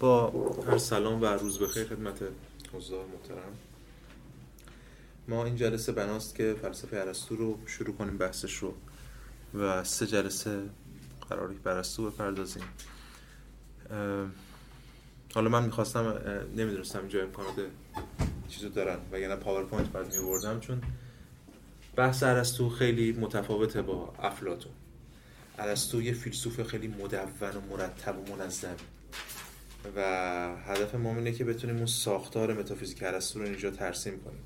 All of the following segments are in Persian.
با عرض سلام و روز بخیر خدمت حضار محترم. ما این جلسه بناست که فلسفه ارسطو رو شروع کنیم بحثش رو. و سه جلسه قراره به ارسطو بپردازیم. حالا من می‌خواستم نمی‌دونستم اینجا امکانات چیزو دارن و یعنی پاورپوینت بعد میوردم چون بحث ارسطو خیلی متفاوته با افلاطون ارسطو یه فیلسوف خیلی مدون و مرتب و منظم و هدف ما اینه که بتونیم اون ساختار متافیزیک ارسطو رو اینجا ترسیم کنیم.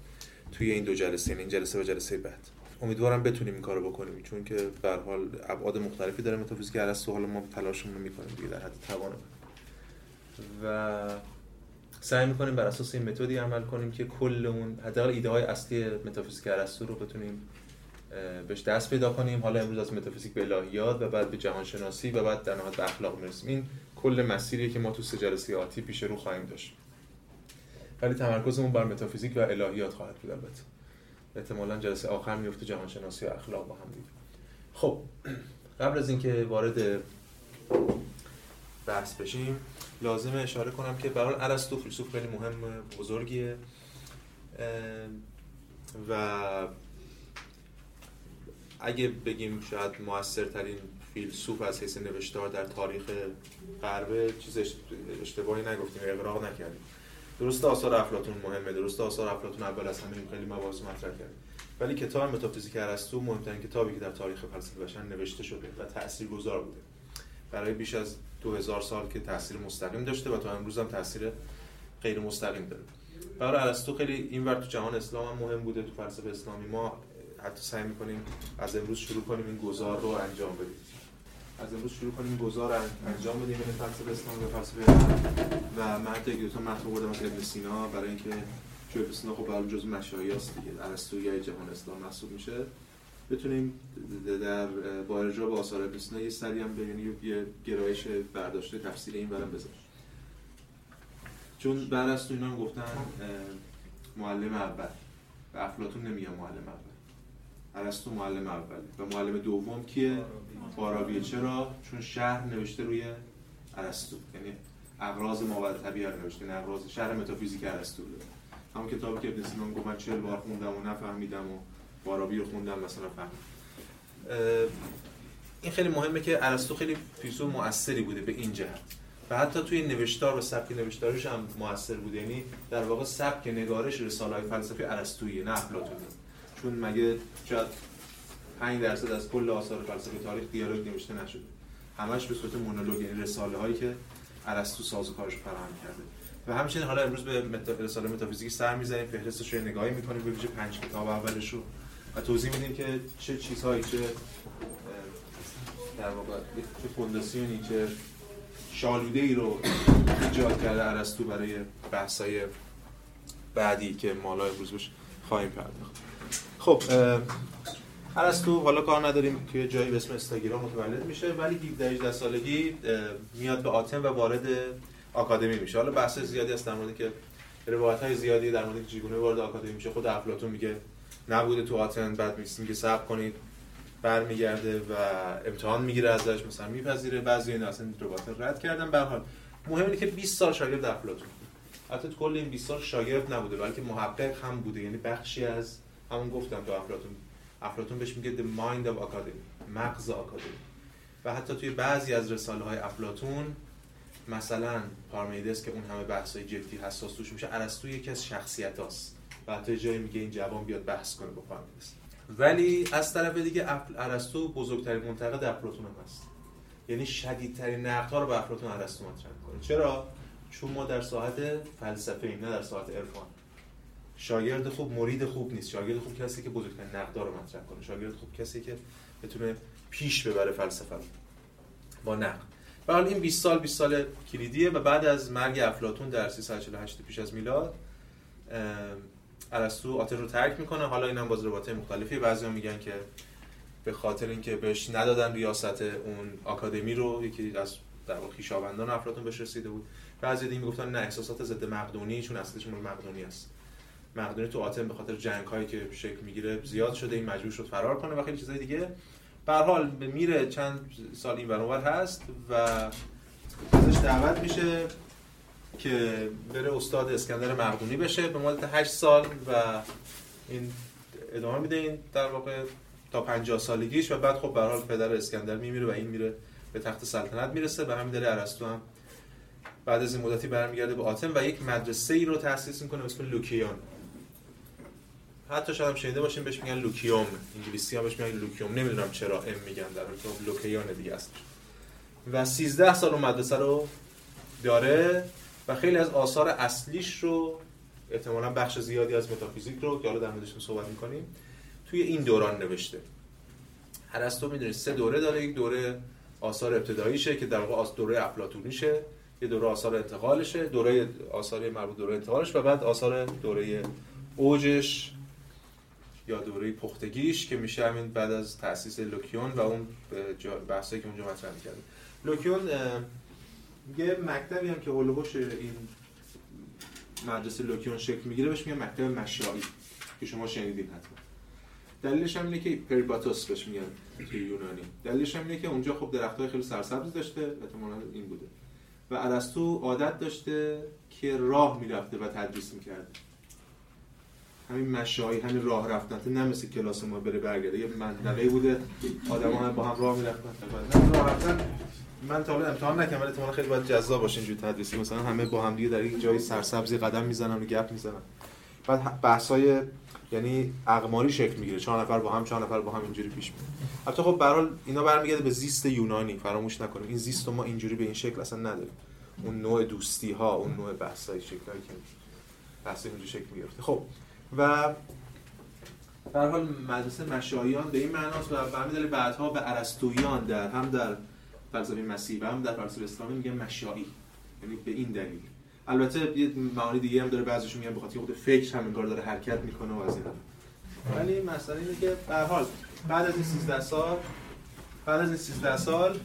توی این دو جلسه یعنی این جلسه و جلسه بعد. امیدوارم بتونیم این کارو بکنیم چون که به حال ابعاد مختلفی داره متافیزیک ارسطو حالا ما تلاشمون رو می‌کنیم دیگه در حد توانمون و سعی می‌کنیم بر اساس این متدی عمل کنیم که کل اون حداقل ایده های اصلی متافیزیک ارسطو رو بتونیم بهش دست پیدا کنیم. حالا امروز از متافیزیک به الهیات و بعد به جهان شناسی و بعد در نهایت به اخلاق می‌رسیم. این کل مسیریه که ما تو سه جلسه آتی پیش رو خواهیم داشت. ولی تمرکزمون بر متافیزیک و الهیات خواهد بود البته. احتمالا جلسه آخر میفته جهان شناسی و اخلاق با هم دیگه. خب قبل از اینکه وارد بحث بشیم لازمه اشاره کنم که برای ارسطو فیلسوف خیلی مهم بزرگیه. و اگه بگیم شاید موثرترین فیلسوف از حیث نوشتار در تاریخ غربه چیز اشتباهی نگفتیم اقراق نکردیم. درست آثار افلاطون مهمه درست آثار افلاطون اول از همه خیلی مباحث مطرح کرد ولی کتاب متافیزیک ارسطو مهمترین کتابی که در تاریخ فلسفه بشر نوشته شده و تاثیرگذار بوده. برای بیش از 2000 سال که تاثیر مستقیم داشته و تا امروز هم تاثیر غیر مستقیم داره. برای ارسطو خیلی این ور تو جهان اسلام هم مهم بوده تو فلسفه اسلامی ما حتی سعی می‌کنیم از امروز شروع کنیم این گذار رو انجام بدیم. از امروز شروع کنیم گذار انجام بدیم بین فلسفه اسلام و فلسفه و من دو تا متن بردم از ابن سینا برای اینکه چون ابن سینا خب برای جزء مشایخ دیگه. ارسطویی جهان اسلام محسوب میشه. بتونیم در با ارجاع به آثار ابن سینا یه سری هم یعنی یه گرایش برداشته تفسیر این برام بذاریم. چون بر از اینا هم گفتن معلم اول. و افلاطون نمیگه معلم اول. ارسطو معلم اوله و معلم دوم کیه؟ فارابی چرا؟ چون شهر نوشته روی ارسطو. یعنی اغراض ماورا طبیعه رو نوشته یعنی اغراض شهر متافیزیک ارسطو همون کتابی که ابن سینا گفت من 40 بار خوندم و نفهمیدم و فارابی رو خوندم مثلا فهم. این خیلی مهمه که ارسطو خیلی فیلسوف مؤثری بوده به این جهت. و حتی توی نوشتار و سبک نوشتارش هم موثر بوده. یعنی در واقع سبک نگارش رساله های فلسفی ارسطویی نه افلاطونی چون مگه شاید 5 درصد از کل آثار فلسفه تاریخ دیالوگ نوشته نشده. همش به صورت مونولوگ یعنی رساله هایی که ارسطو سازوکارش فراهم کرده. و همچنین حالا امروز به رساله متافیزیک سر می‌زنیم فهرستش رو نگاهی می‌کنیم به ویژه پنج کتاب اولش رو. و توضیح میدیم که چه چیزهایی چه در واقع چه فونداسیونی چه شالوده ای رو ایجاد کرده ارسطو برای بحثای بعدی که مالای امروز بش خواهیم پرداخت. خب ارسطو حالا کار نداریم توی جایی به اسم استاگیرا متولد میشه ولی 17 سالگی میاد به آتن و وارد آکادمی میشه. حالا بحث زیادی هست در مورد که روایت های زیادی در مورد چگونه وارد آکادمی میشه. خود افلاطون میگه نبوده تو آتن بعد میگه صبر کنید برمیگرده و امتحان می‌گیره ازش مثلا میپذیره. بعضی این اصلا روایت رد کردن. به حال مهم اینه که 20 سال شاگرد افلاطون. حتی کل این 20 سال شاگرد نبوده بلکه محقق هم بوده. یعنی بخشی از همون گفتم تو افلاطون. افلاطون بهش میگه the mind of academy مغز آکادمی. و حتی توی بعضی از رساله های افلاطون مثلا پارمیدس که اون همه بحث های جدی حساس توش میشه ارسطو یکی از شخصیت هاست و حتی جایی میگه این جوان بیاد بحث کنه با پارمیدس. ولی از طرف دیگه ارسطو بزرگترین منتقد افلاطون هم هست. یعنی شدیدترین نقدها رو به افلاطون ارسطو مطرح کنه چرا؟ چون ما در ساحت فلسفه ایم نه در ساحت عرفان شاگرد خوب مرید خوب نیست. شاگرد خوب کسی که بزرگترین نقدها رو مطرح کنه. شاگرد خوب کسی که بتونه پیش ببره فلسفه رو. با نقد. حال این 20 سال 20 سال کلیدیه و بعد از مرگ افلاطون در 348 پیش از میلاد ارسطو آتن رو ترک می‌کنه. حالا اینم باز مختلفی. بعضیا میگن که به خاطر اینکه بهش ندادن ریاست اون آکادمی رو یکی از در واقع خویشاوندان افلاطون بهش رسیده بود. بعضی دیگه می‌گفتن نه احساسات ضد مقدونی چون اصلش مقدونی است. مقدونی تو آتن به خاطر جنگ هایی که شکل می‌گیره زیاد شده این مجبور شد فرار کنه و خیلی چیزای دیگه. به حال میره چند سال این برابر هست و ازش دعوت میشه که بره استاد اسکندر مقدونی بشه. به مدت 8 سال و این ادامه میده این در واقع تا 50 سالگیش و بعد خب به حال پدر اسکندر میمیره و این میره به تخت سلطنت می‌رسه. به همین دلیل ارسطو هم بعد از این مدتی برمیگرده به آتن و یک مدرسه ای رو تأسیس می‌کنه اسم لوکیون. حتی شاید هم شنیده باشیم بهش میگن لوکیوم. انگلیسی هم بهش میگن لوکیوم. نمی‌دونم چرا ام میگن در حالی لوکیون دیگه است و 13 سال اون مدرسه رو داره و خیلی از آثار اصلیش رو احتمالا بخش زیادی از متافیزیک رو که حالا در موردش صحبت می‌کنیم توی این دوران نوشته. ارسطو می‌دونید سه دوره داره. یک دوره آثار ابتداییشه که در واقع دوره افلاطونیشه. یه دوره آثار انتقالشه. دوره آثار مربوط دوره انتقالش و بعد آثار دوره اوجش یا دوره پختگیش که میشه همین بعد از تاسیس لوکیون و اون بحثایی که اونجا مطرح کرده لوکیون یه مکتبی هم که حولش این مدرسه لوکیون شکل می‌گیره بهش میگن مکتب مشایی که شما شنیدین حتما. دلیلش هم اینه که پریپاتوس بهش میگن توی یونانی. دلیلش هم اینه که اونجا خب درختای خیلی سرسبز داشته احتمالاً این بوده. و ارسطو عادت داشته که راه می‌رفته و تدریس می‌کرده. همین مشایی همین راه رفتن نه مثل کلاس ما بره برگرده. یه منطقه بوده آدما با هم راه می‌رفتن. راه رفتن. من تا حالا امتحان نکردم ولی احتمالاً خیلی باید جذاب باشه اینجوری تدریسی. مثلا همه با هم دیگه در یک جای سرسبزی قدم می‌زنن و گپ می‌زنن. بعد بحثای یعنی اقماری شکل می‌گیره. چهار نفر با هم چهار نفر با هم اینجوری پیش میره البته خب به حال اینا برمیگرده به زیست یونانی. فراموش نکنیم. این زیست ما اینجوری به این شکل اصلا نداریم. اون نوع دوستی ها اون نوع بحثای شکلی که بحث اینجوری شکل می‌گرفته. خب و در حال مدرسه مشایان به این معناست و همین بعدها به ارسطویان در هم در فلسفه مسیح و هم در فلسفه اسلامی میگن مشایی. یعنی به این دلیل. البته یه معانی دیگه هم داره بعضیشون میگن بخاطر خود فکر هم انگار داره حرکت می‌کنه و از این ولی مثلا اینه که به حال بعد از این 13 سال بعد از این 13 سال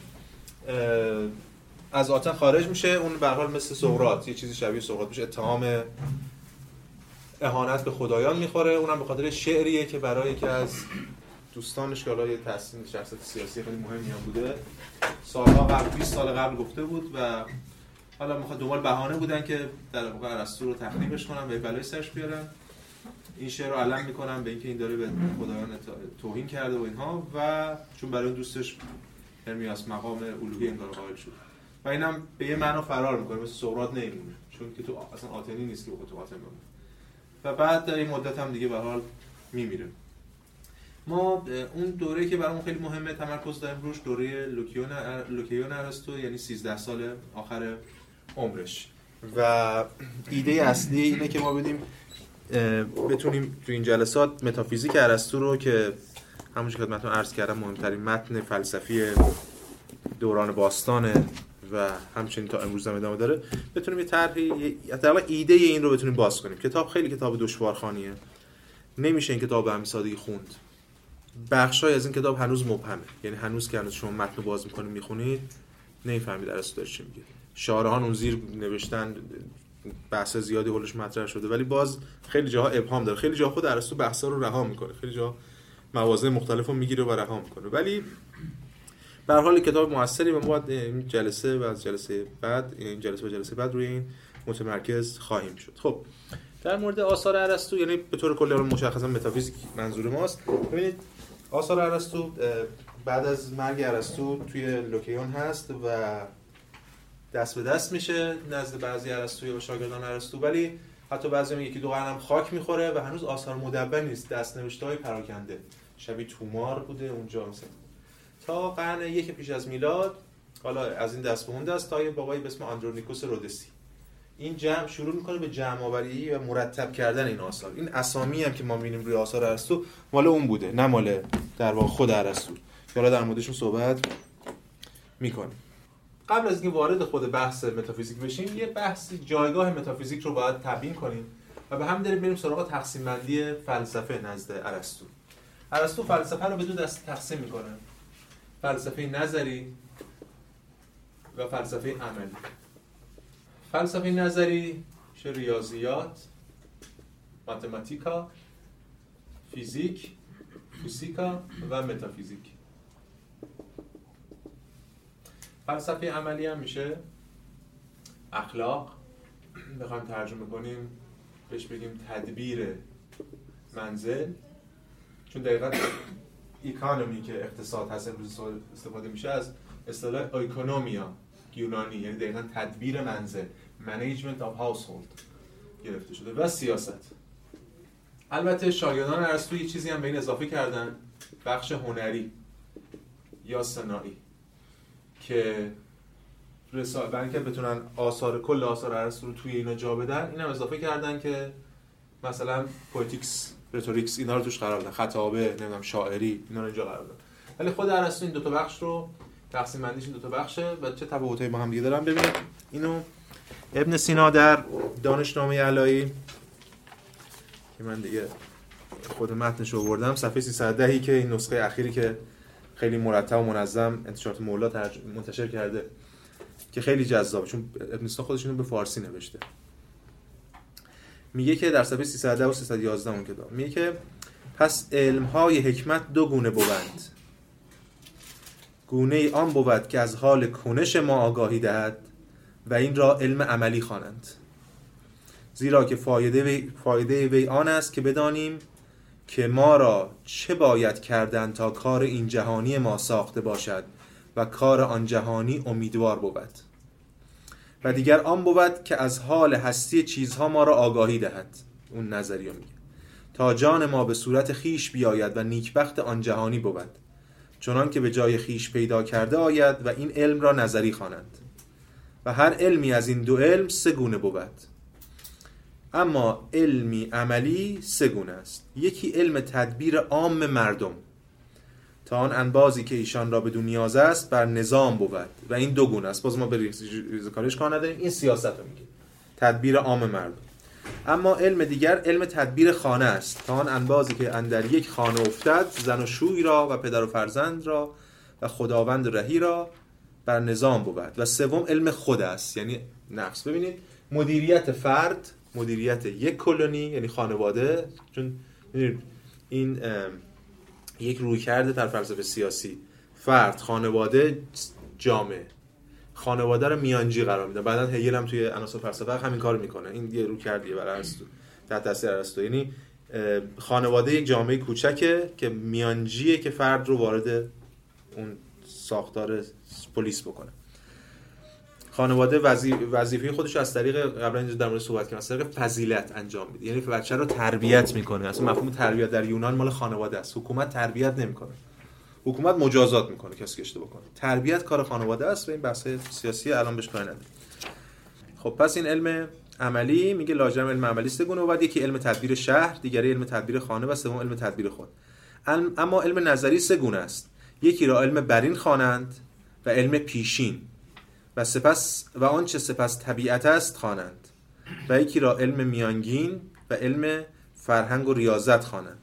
از آتن خارج میشه. اون به حال مثل سقراط یه چیزی شبیه سقراط میشه. اتهام اهانت به خدایان می‌خوره. اونم به خاطر شعریه که برای یکی از دوستانش که حالا یه تحسین شخصیت سیاسی خیلی مهمی هم بوده. سالها قبل 20 سال قبل گفته بود و حالا می‌خواد دنبال بهانه بودن که در واقع ارسطو رو تخریبش کنن و بلای سرش بیارن. این شعر رو علم می‌کنن به اینکه این داره به خدایان توهین کرده و اینها و چون برای دوستش هرمیاس مقام الوهی انگار قائل شد. و اینم به یه معنا فرار می‌کنه مثل سقراط نمیمونه چون که تو اصلا آتنی نیست که تو آتن بمونه. و بعد در این مدت هم دیگه به حال میمیره. ما اون دوره که برامون خیلی مهمه تمرکز داریم روش دوره لوکیون لوکیون ارسطو یعنی 13 سال آخر عمرش. و ایده اصلی اینه که ما بدیم بتونیم تو این جلسات متافیزیک ارسطو رو که همون که خدمتتون عرض کردم مهمترین متن فلسفی دوران باستانه و همچنین تا امروز هم ادامه داره. بتونیم یه طرحی حداقل ایده این رو بتونیم باز کنیم. کتاب خیلی کتاب دشوارخانیه. نمیشه این کتاب به همین سادگی خوند. بخشای از این کتاب هنوز مبهمه. یعنی هنوز که هنوز شما متن باز می‌کنید می‌خونید نمی‌فهمید ارسطو داره چی میگه. شارهان اون زیر نوشتن بحث زیادی حولش مطرح شده. ولی باز خیلی جاها ابهام داره. خیلی جاها خود ارسطو بحثا رو رها می‌کنه. خیلی جا مواضع مختلف رو می‌گیره و رها می‌کنه. ولی به حال کتاب موثری و ما این جلسه و از جلسه بعد این جلسه و جلسه بعد روی این متمرکز خواهیم شد. خب در مورد آثار ارسطو یعنی به طور کلی مشخصا متافیزیک منظور ماست. ببینید آثار ارسطو بعد از مرگ ارسطو توی لوکیون هست و دست به دست میشه نزد بعضی ارسطوی و شاگردان ارسطو. ولی حتی بعضی هم یکی دو قرن خاک می‌خوره و هنوز آثار مدون نیست. دست نوشته های پراکنده. شبیه تومار بوده اونجا مثلا تا قرن یک پیش از میلاد حالا از این دست به اون دست تا یه بابایی به اسم آندرونیکوس رودسی. این جمع شروع می‌کنه به جمع آوری و مرتب کردن این آثار. این اسامی هم که ما می‌بینیم روی آثار ارسطو مال اون بوده نه مال در واقع خود ارسطو. که حالا در موردشون صحبت می‌کنیم. قبل از اینکه وارد خود بحث متافیزیک بشیم یه بحث جایگاه متافیزیک رو باید تبیین کنیم و به هم داریم بریم سراغ تقسیم بندی فلسفه نزد ارسطو. ارسطو فلسفه رو به دو دست تقسیم می‌کنه. فلسفه نظری و فلسفه عملی. فلسفه نظری چه ریاضیات؟ ماتماتیکا فیزیک فیزیکا و متافیزیک. فلسفه عملی هم میشه اخلاق. بخوایم ترجمه کنیم بهش بگیم تدبیر منزل. چون دقیقا ایکانومی که اقتصاد هست امروز استفاده میشه از اصطلاح ایکونومیا یونانی یعنی دقیقا تدبیر منزل management of household گرفته شده و سیاست. البته شاگردان ارسطو یه چیزی هم به این اضافه کردن بخش هنری یا صناعی که رسال برای اینکه بتونن آثار کل آثار ارسطو رو توی اینا جا بدن اینم اضافه کردن که مثلا Poetics Rhetorics اینا رو توش قرار بدن خطابه نمی‌دونم شاعری اینا رو اینجا قرار بدن ولی خود ارسطو این دو تا بخش رو تقسیم بندیش این دو تا بخشه و چه تفاوتایی با هم دیگه دارن ببینید اینو ابن سینا در دانشنامه علایی که من دیگه خود متنش رو آوردم صفحه 310 که این نسخه اخیری که خیلی مرتب و منظم انتشارات مولا منتشر کرده که خیلی جذابه. چون ابن سینا خودش به فارسی نوشته. میگه که در صفحه 310 و 311 اون کتاب. میگه که پس علم های حکمت دو گونه بودند. گونه آن بود که از حال کنش ما آگاهی دهد و این را علم عملی خوانند. زیرا که فایده وی, فایده وی آن است که بدانیم که ما را چه باید کردن تا کار این جهانی ما ساخته باشد و کار آن جهانی امیدوار بود. و دیگر آن بود که از حال هستی چیزها ما را آگاهی دهد. اون نظریه میگه. تا جان ما به صورت خیش بیاید و نیکبخت آن جهانی بود. چنان که به جای خیش پیدا کرده آید و این علم را نظری خوانند. و هر علمی از این دو علم سه گونه بود. اما علمی عملی سه گونه است. یکی علم تدبیر عام مردم. تا آن انبازی که ایشان را به نیاز است بر نظام بود. و این دو گونه است. باز ما به ریزکاریش کار نداریم. این سیاست رو میگه تدبیر عام مردم. اما علم دیگر علم تدبیر خانه است. تا آن انبازی که اندر یک خانه افتد زن و شوی را و پدر و فرزند را و خداوند رهی را بر نظام بود. و سوم علم خود است. یعنی نفس. ببینید مدیریت فرد مدیریت یک کلونی یعنی خانواده. چون این یک روی کرده در فلسفه سیاسی. فرد خانواده جامعه. خانواده رو میانجی قرار میده. بعدا هگل هم توی عناصر فلسفه همین کار می‌کنه. این یه رو کردیه برای ارسطو. تحت تاثیر ارسطو. یعنی خانواده یک جامعه کوچکه که میانجیه که فرد رو وارد اون ساختار پلیس بکنه. خانواده وظیفه خودش از طریق قبلا اینجا در مورد صحبت کردم از طریق فضیلت انجام میده. یعنی بچه رو تربیت می‌کنه. اصلا مفهوم تربیت در یونان مال خانواده است. حکومت تربیت نمی‌کنه. حکومت مجازات می‌کنه کسی که اشتباه کنه. تربیت کار خانواده است و این بحث سیاسی الان بهش کاری خب پس این علم عملی میگه لاجرم علم عملی سه گونه بعد یکی علم تدبیر شهر دیگری علم تدبیر خانه و سوم علم تدبیر خود. اما علم نظری سه گونه است. یکی را علم برین خوانند و علم پیشین. و سپس و آنچه سپس طبیعت است خوانند و یکی را علم میانگین و علم فرهنگ و ریاضت خوانند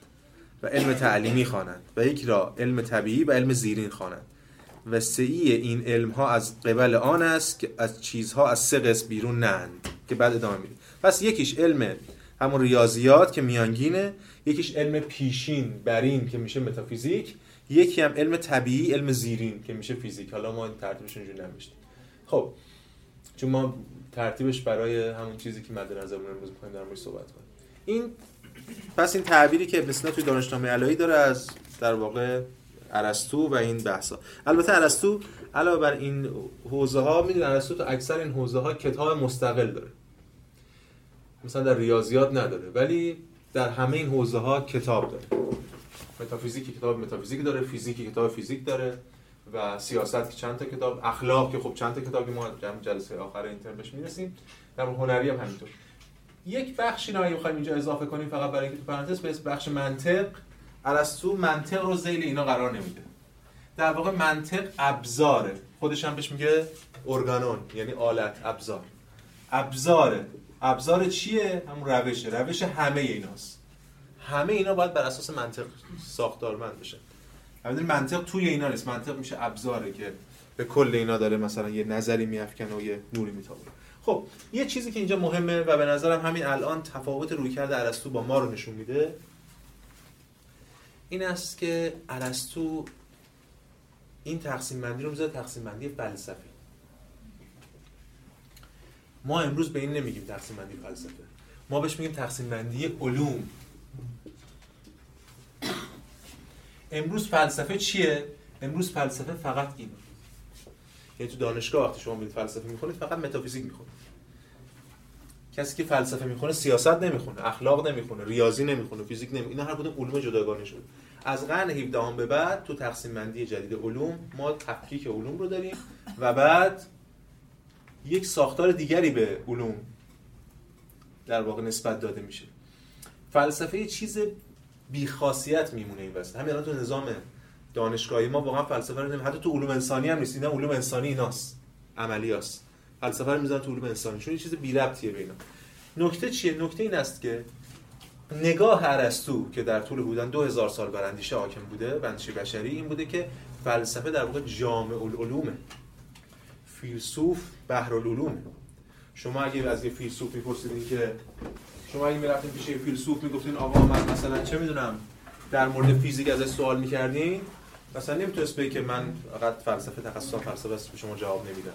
و علم تعلیمی خوانند و یکی را علم طبیعی و علم زیرین خوانند و سعی این علم ها از قبل آن است که از چیزها از سه قسم بیرون نند که بعد ادامه میدیم پس یکیش علم همون ریاضیات که میانگینه یکیش علم پیشین برین که میشه متافیزیک یکی هم علم طبیعی علم زیرین که میشه فیزیک. حالا ما این ترتیبش اینجوری نمیشتیم خب چون ما ترتیبش برای همون چیزی که مد نظرمون امروز می‌خوایم در صحبت کنیم. این پس این تعبیری که ابن توی دانشنامه علایی داره از در واقع ارسطو و این بحثا البته ارسطو علاوه بر این حوزه ها می‌دونن ارسطو تو اکثر این حوزه ها کتاب مستقل داره. مثلا در ریاضیات نداره ولی در همه این حوزه ها کتاب داره. متافیزیک کتاب متافیزیک داره فیزیک کتاب فیزیک داره. و سیاست که چند تا کتاب اخلاق که خب چند تا کتابی ما جمع جلسه آخر این ترم بهش می‌رسیم. در هنری هم همینطور. یک بخشی رو می‌خوایم اینجا اضافه کنیم فقط برای اینکه تو پرانتز به بخش منطق ارسطو منطق رو ذیل اینا قرار نمیده. در واقع منطق ابزاره. خودش هم بهش میگه ارگانون یعنی آلت ابزار. ابزاره. ابزار چیه؟ همون روشه. روش همه ایناست. همه اینا باید بر اساس منطق ساختارمند بشه. همین منطق توی اینا نیست. منطق میشه ابزاره که به کل اینا داره مثلا یه نظری میافکنه و یه نوری میتابونه. خب یه چیزی که اینجا مهمه و به نظرم همین الان تفاوت رویکرد ارسطو با ما رو نشون میده این است که ارسطو این تقسیم بندی رو می‌ذاره تقسیم بندی فلسفی. ما امروز به این نمیگیم تقسیم بندی فلسفه. ما بهش میگیم تقسیم بندی علوم. امروز فلسفه چیه؟ امروز فلسفه فقط این یعنی تو دانشگاه وقتی شما میرید فلسفه می‌خونید فقط متافیزیک می‌خونید کسی که فلسفه می‌خونه سیاست نمی‌خونه اخلاق نمی‌خونه ریاضی نمی‌خونه فیزیک نمی‌خونه. اینا هر کدوم علوم جداگانه شده. از قرن 17 هم به بعد تو تقسیم بندی جدید علوم ما تفکیک علوم رو داریم و بعد یک ساختار دیگری به علوم در واقع نسبت داده میشه. فلسفه چیز بیخاصیت میمونه این وسط. همین الان تو نظام دانشگاهی ما واقعا فلسفه رو حتی تو علوم انسانی هم نیست. اینا علوم انسانی ایناست. عملیاست فلسفه رو می‌ذارن تو علوم انسانی. چون یه چیز بی ربطیه به اینا. نکته چیه؟ نکته این است که نگاه ارسطو که در طول بودن 2000 سال بر اندیشه حاکم بوده اندیشه بشری این بوده که فلسفه در واقع جامع العلومه فیلسوف بحر العلومه شما اگه از یه فیلسوف میپرسیدین که شما اگه می‌رفتین پیش یه فیلسوف می‌گفتین آقا من مثلا چه می‌دونم در مورد فیزیک ازش سوال می‌کردین مثلا نمی‌تونست بگی که من فقط فلسفه تخصص فلسفه است به شما جواب نمیدم.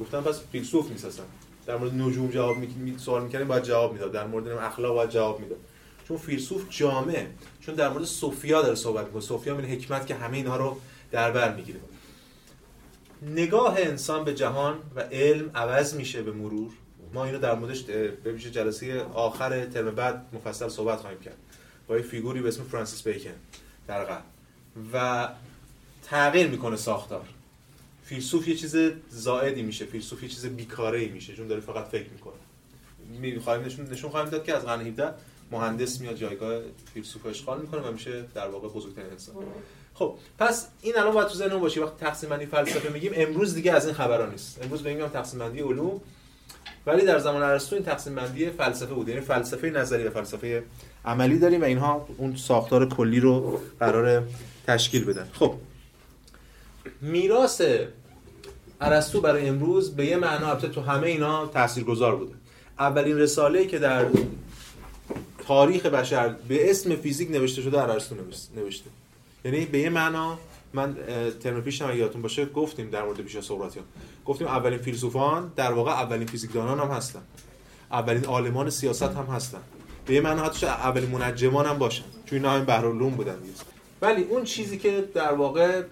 گفتم پس فیلسوف نیست اصلا در مورد نجوم جواب می سوال می‌کردیم باید جواب می‌داد. در مورد اخلاق باید جواب می‌داد. چون فیلسوف جامعه چون در مورد سوفیا داره صحبت می‌کنه. سوفیا من حکمت که همه اینها رو در بر می‌گیره. نگاه انسان به جهان و علم عوض میشه به مرور. ما اینو در موردش به جلسه آخر ترم بعد مفصل صحبت خواهیم کرد. با یه فیگوری به اسم فرانسیس بیکن در غرب و تغییر می‌کنه ساختار. فیلسوف یه چیز زائدی میشه فیلسوف یه چیز بیکاره ای میشه چون داره فقط فکر می‌کنه. می‌خوایم نشون نشون خواهیم داد که از قرن 17 مهندس میاد جایگاه فیلسوف اشغال می‌کنه و میشه در واقع بزرگترین انسان. خب پس این الان باید تو ذهنمون باشه. وقتی تقسیم بندی فلسفه میگیم امروز دیگه از این خبرا نیست. امروز میگیم تقسیم بندی علوم ولی در زمان ارسطو این تقسیم بندی فلسفه بود. یعنی فلسفه نظری و فلسفه عملی داریم و اینها اون ساختار کلی رو قرار تشکیل بدن. خب. میراث ارسطو برای امروز به یه معنا البته تو همه اینا تاثیرگذار بوده. اولین رساله که در تاریخ بشر به اسم فیزیک نوشته شده ارسطو نوشته. یعنی به یه معنا من ترم پیش هم یادتون باشه گفتیم در مورد پیش سقراطیان گفتیم اولین فیلسوفان در واقع اولین فیزیکدانان هم هستن. اولین عالمان سیاست هم هستن. به معنا حتی اولین منجمان هم باشن. چون اینا هم بحرالعلوم بودن ولی اون چیزی که در واقع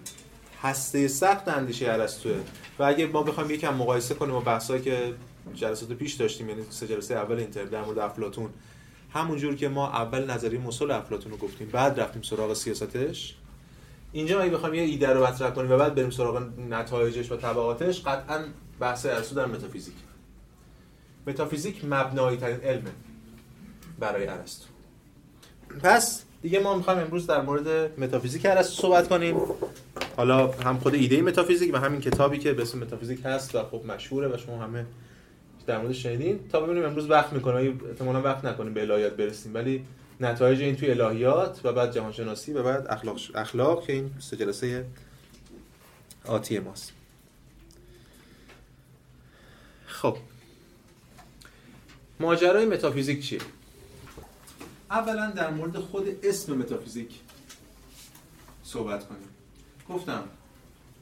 هسته سخت اندیشه ارسطوئه و اگه ما بخوایم یکم مقایسه کنیم با بحثایی که جلسات پیش داشتیم یعنی سه جلسه اول اینتر در مورد افلاطون همونجور که ما اول نظریه مسل افلاطون رو گفتیم بعد رفتیم سراغ سیاستش اینجا اگه بخوایم یه ایده رو مطرح کنیم و بعد بریم سراغ نتایجش و طبقاتش قطعا بحث ارسطو در متافیزیک. متافیزیک مبنایی ترین علمه برای ارسطو. پس دیگه ما می‌خوایم امروز در مورد متافیزیک ارسطو صحبت کنیم. حالا هم خود ایده متافیزیک و همین کتابی که به اسم متافیزیک هست و خب مشهوره و شما همه در موردش شنیدین. تا ببینیم امروز وقت می‌کنیم احتمالاً وقت نکنیم به الهیات برسیم. ولی نتایج این توی الهیات و بعد جهان شناسی و بعد اخلاق اخلاق که این سه جلسه آتی ماست. خب. ماجرای متافیزیک چیه؟ اولا در مورد خود اسم متافیزیک صحبت کنیم. گفتم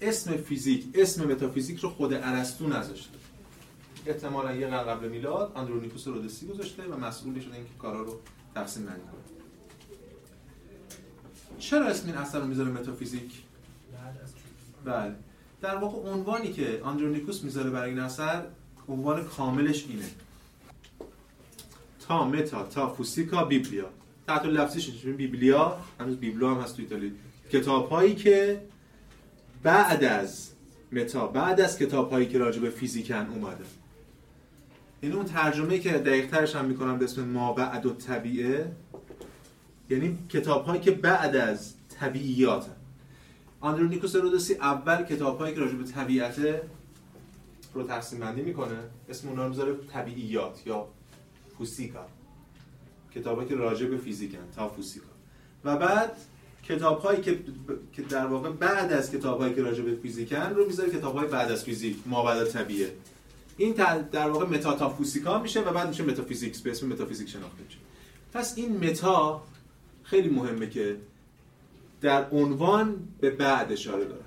اسم فیزیک اسم متافیزیک رو خود ارسطو نذاشته. احتمالا یه قبل میلاد آندرونیکوس رودسی گذاشته و مسئول شده اینکه کارا رو تقسیم بندی کنه چرا اسم این اثر رو می‌ذاره متافیزیک؟ بله در واقع عنوانی که آندرونیکوس می‌ذاره برای این اثر عنوان کاملش اینه. تا متا تا فوسیکا بیبلیا. تحت لفظیش بیبلیا هنوز بیبلو هم هست تو ایتالی. کتاب هایی که بعد از متا بعد از کتاب هایی که راجع به فیزیکن اومده. یعنی اون ترجمه که دقیق ترش هم می‌کنم به اسم ما بعد و طبیعه یعنی کتاب هایی که بعد از طبیعیات آندرونیکوس رودسی اول کتاب هایی که راجع به طبیعت رو تقسیم بندی می‌کنه اسم اونها رو می‌ذاره طبیعیات یا فوسیکا. کتابایی که راجع به فیزیکن تا فوسیکا. و بعد کتاب هایی که که در واقع بعد از کتاب هایی که راجع به فیزیکن رو می‌ذاره کتاب های بعد از فیزیک ما بعد طبیعه. این در واقع متاتافوسیکا میشه و بعد میشه Metaphysics به اسم متافیزیک شناخته میشه. پس این متا خیلی مهمه که در عنوان به بعد اشاره داره.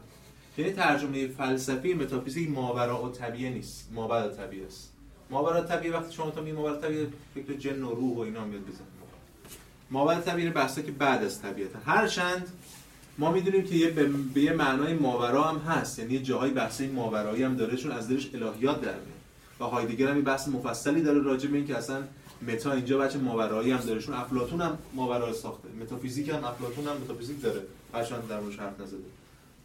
یعنی ترجمه فلسفی متافیزیک ماورا و طبیعه نیست. مابعد طبیعه است. ماورا طبیعه وقتی شما تا می ماورا طبیعه فکر جن و روح و اینا میاد بزن ماورا طبیعه بحثا که بعد از طبیعت هرچند ما می‌دونیم که یه به یه معنای ماورا هم هست. یعنی جاهای بحث ماورایی هم داره چون از دلش الهیات در میاد. و هایدگر هم بحث مفصلی داره راجع به اینکه اصلا متا اینجا بچه ماورایی هم داره. چون افلاطون هم ماورا ساخته. متافیزیک هم افلاطون هم متافیزیک داره. هرچند در موردش حرف نزده.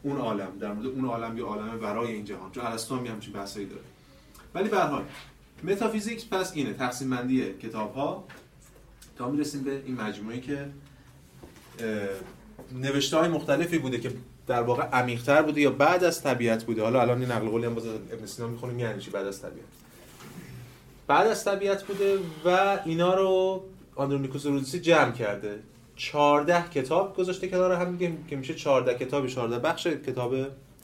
اون عالم. در مورد اون عالم یا عالم ورای این جهان. چون ارسطو هم همچین بحثایی داره. ولی به حال متافیزیک پس اینه. تقسیم بندی کتاب ها تا می‌رسیم به این مجموعه که نوشته های مختلفی بوده که در واقع عمیق‌تر بوده یا بعد از طبیعت بوده. حالا الان این نقل قولی هم باز ابن سینا می‌خونیم یعنی چی بعد از طبیعت. بعد از طبیعت بوده و اینا رو آندرونیکوس رودیسی جمع کرده. 14 کتاب گذاشته کنار هم که میشه 14 کتاب 14 بخش کتاب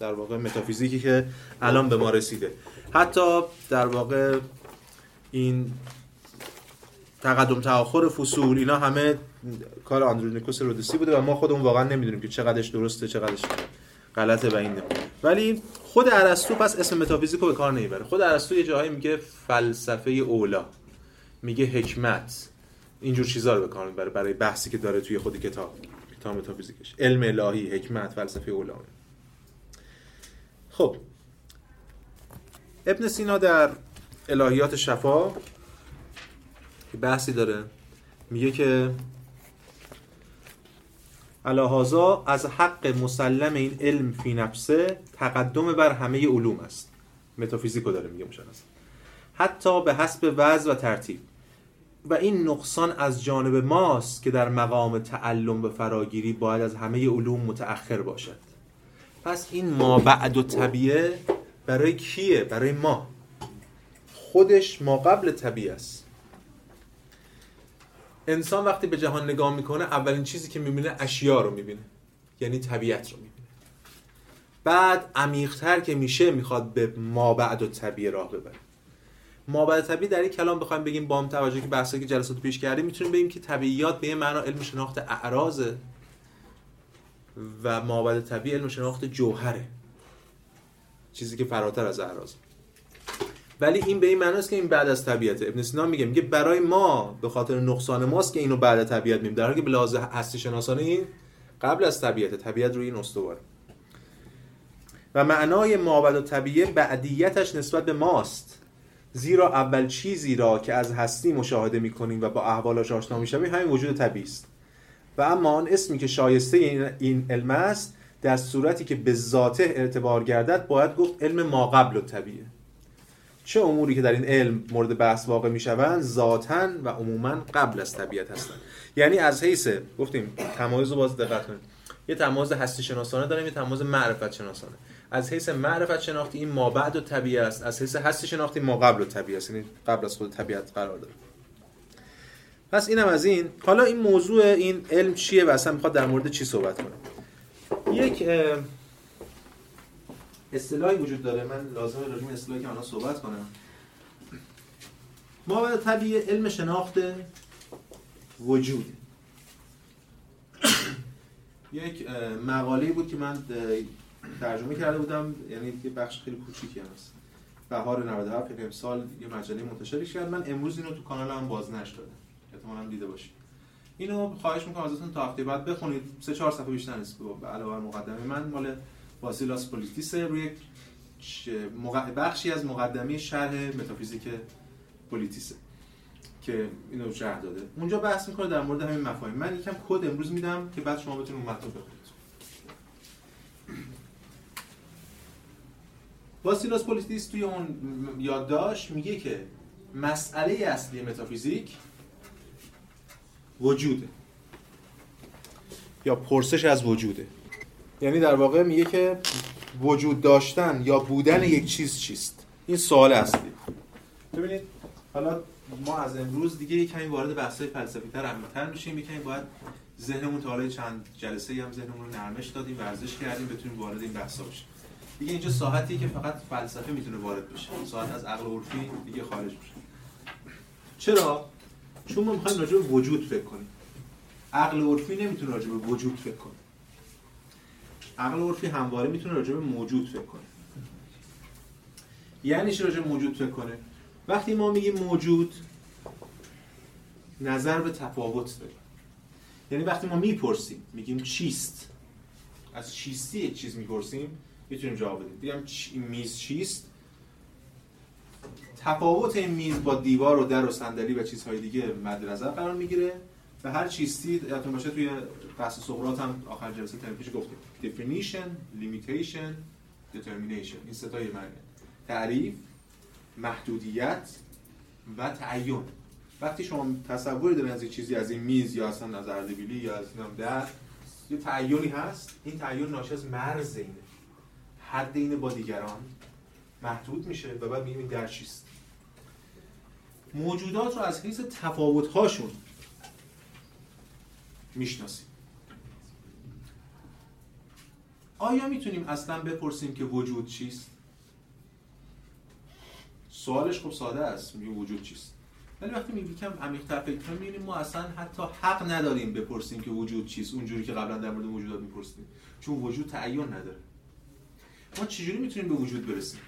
در واقع متافیزیکی که الان به ما رسیده. حتی در واقع این تقدم تأخر فصول اینا همه کار آندرونیکوس رودیسی بوده و ما خودمون واقعا نمی‌دونیم که چقدرش درسته چقدرش غلطه و این ولی خود ارسطو پس اسم متافیزیک رو به کار نمی‌بره. خود ارسطو یه جاهایی میگه فلسفه اولا. میگه حکمت. اینجور چیزا رو به کار می‌بره برای بحثی که داره توی خود کتاب. کتاب متافیزیکش. علم الهی حکمت فلسفه اولا. خب. ابن سینا در الهیات شفا بحثی داره. میگه که الهازا از حق مسلم این علم فی نفسه تقدم بر همه علوم است. متافیزیکو داره میگه مشخص حتی به حسب وضع و ترتیب. و این نقصان از جانب ماست که در مقام تعلم به فراگیری باید از همه علوم متأخر باشد. پس این ما بعد و طبیعه برای کیه؟ برای ما. خودش ما قبل طبیعه است. انسان وقتی به جهان نگاه می‌کنه اولین چیزی که می‌بینه اشیا رو می‌بینه. یعنی طبیعت رو می‌بینه. بعد عمیقتر که میشه می‌خواد به ما بعد و طبیعه راه ببره. ما بعد طبیعه در این کلام بخوایم بگیم با هم توجه که بحثی که جلسات پیش کردیم می‌تونیم بگیم که طبیعیات به معنا علم شناخت اعراضه و ما بعد طبیعه علم شناخت جوهره. چیزی که فراتر از اعراضه. ولی این به این معنی است که این بعد از طبیعت. ابن سینا میگه میگه برای ما به خاطر نقصان ماست که اینو بعد از طبیعت می‌بینیم. در حالی که به هستی شناسانه این قبل از طبیعت طبیعت روی این استواره و معنای ما و طبیعه بعدیتش نسبت به ماست. زیرا اول چیزی را که از هستی مشاهده می‌کنیم و با احوالش آشنا می‌شویم همین وجود طبیعی است. و اما آن اسمی که شایسته این علم است در صورتی که به ذاته اعتبار گردد باید گفت علم ما قبل طبیعه. چه اموری که در این علم مورد بحث واقع می‌شوند ذاتا و عموما قبل از طبیعت هستند. یعنی از حیث گفتیم تمایز رو باز دقت کنید. یه تمایز هستی شناسانه داریم یه تمایز معرفت شناسانه. از حیث معرفت شناختی این ما بعد و طبیعت است. از حیث هستی شناختی ما قبل و طبیعت است. یعنی قبل از خود طبیعت قرار داره. پس اینم از این. حالا این موضوع این علم چیه و اصلا می‌خواد در مورد چی صحبت کنه؟ یک اصطلاحی وجود داره. من لازمه راجع به اصطلاحی که الان صحبت کنم. ما طبیعی علم شناخت وجود. یک مقاله بود که من ترجمه کرده بودم. یعنی یه بخش خیلی کوچیکی هست. بهار 97 یعنی امسال یه مجله منتشرش کرد. من امروز اینو تو کانال هم باز نشده احتمالاً دیده باشید. اینو خواهش می‌کنم ازتون تا هفته بعد بخونید. سه چهار صفحه بیشتر نیست. به علاوه مقدمه. من مال واسیلاس پولیتیس روی بخشی از مقدمه شرح متافیزیک پولیتیسه که اینو شرح داده. اونجا بحث می‌کنه در مورد همین مفاهیم. من یکم کد امروز میدم که بعد شما بتونید متن بخونید. واسیلاس پولیتیس توی اون یادداشت میگه که مسئله اصلی متافیزیک وجوده یا پرسش از وجوده. یعنی در واقع میگه که وجود داشتن یا بودن یک چیز چیست؟ این سوال اصلی. ببینید حالا ما از امروز دیگه یک کمی وارد بحث‌های فلسفی تر عمیق‌تر میشیم. یک کمی باید ذهنمون تا حالا چند جلسه هم ذهنمون رو نرمش دادیم ورزش کردیم بتونیم وارد این بحثا بشیم. دیگه اینجا ساعتی که فقط فلسفه می‌تونه وارد بشه. ساعت از عقل عرفی دیگه خارج بشه چرا؟ چون ما می‌خوایم راجع به وجود فکر کنیم. عقل عرفی نمی‌تونه راجع به وجود فکر کنه. عقل عرفی همواره می‌تونه راجع به موجود فکر کنه. یعنی چی راجع موجود فکر کنه؟ وقتی ما میگیم موجود نظر به تفاوت داریم یعنی وقتی ما می‌پرسیم میگیم چیست؟ از چیستی یک چیز می‌پرسیم می‌تونیم جواب بدیم. بگم میز چیست؟ تفاوت این میز با دیوار و در و صندلی و چیزهای دیگه مد نظر قرار می‌گیره. و هر چیستی یادتون باشه توی بحث سقراط هم آخر جلسه ترم پیش گفتیم. Definition limitation determination. این سه تای معنی. تعریف محدودیت و تعین. وقتی شما تصوری دارین از این چیزی از این میز یا اصلا از اردبیلی یا از در یه تعینی هست. این تعین ناشی از مرز اینه. حد اینه با دیگران. محدود میشه و بعد میگیم در چیست. موجودات رو از حیث تفاوت هاشون می‌شناسیم. آیا می‌تونیم اصلا بپرسیم که وجود چیست؟ سوالش خب ساده است میگه وجود چیست؟ ولی وقتی میگیم کم عمیق‌تر فکر کنیم ما اصلا حتی حق نداریم بپرسیم که وجود چیست اونجوری که قبلا در مورد موجودات می‌پرسیم چون وجود تعین نداره. ما چجوری می‌تونیم به وجود برسیم؟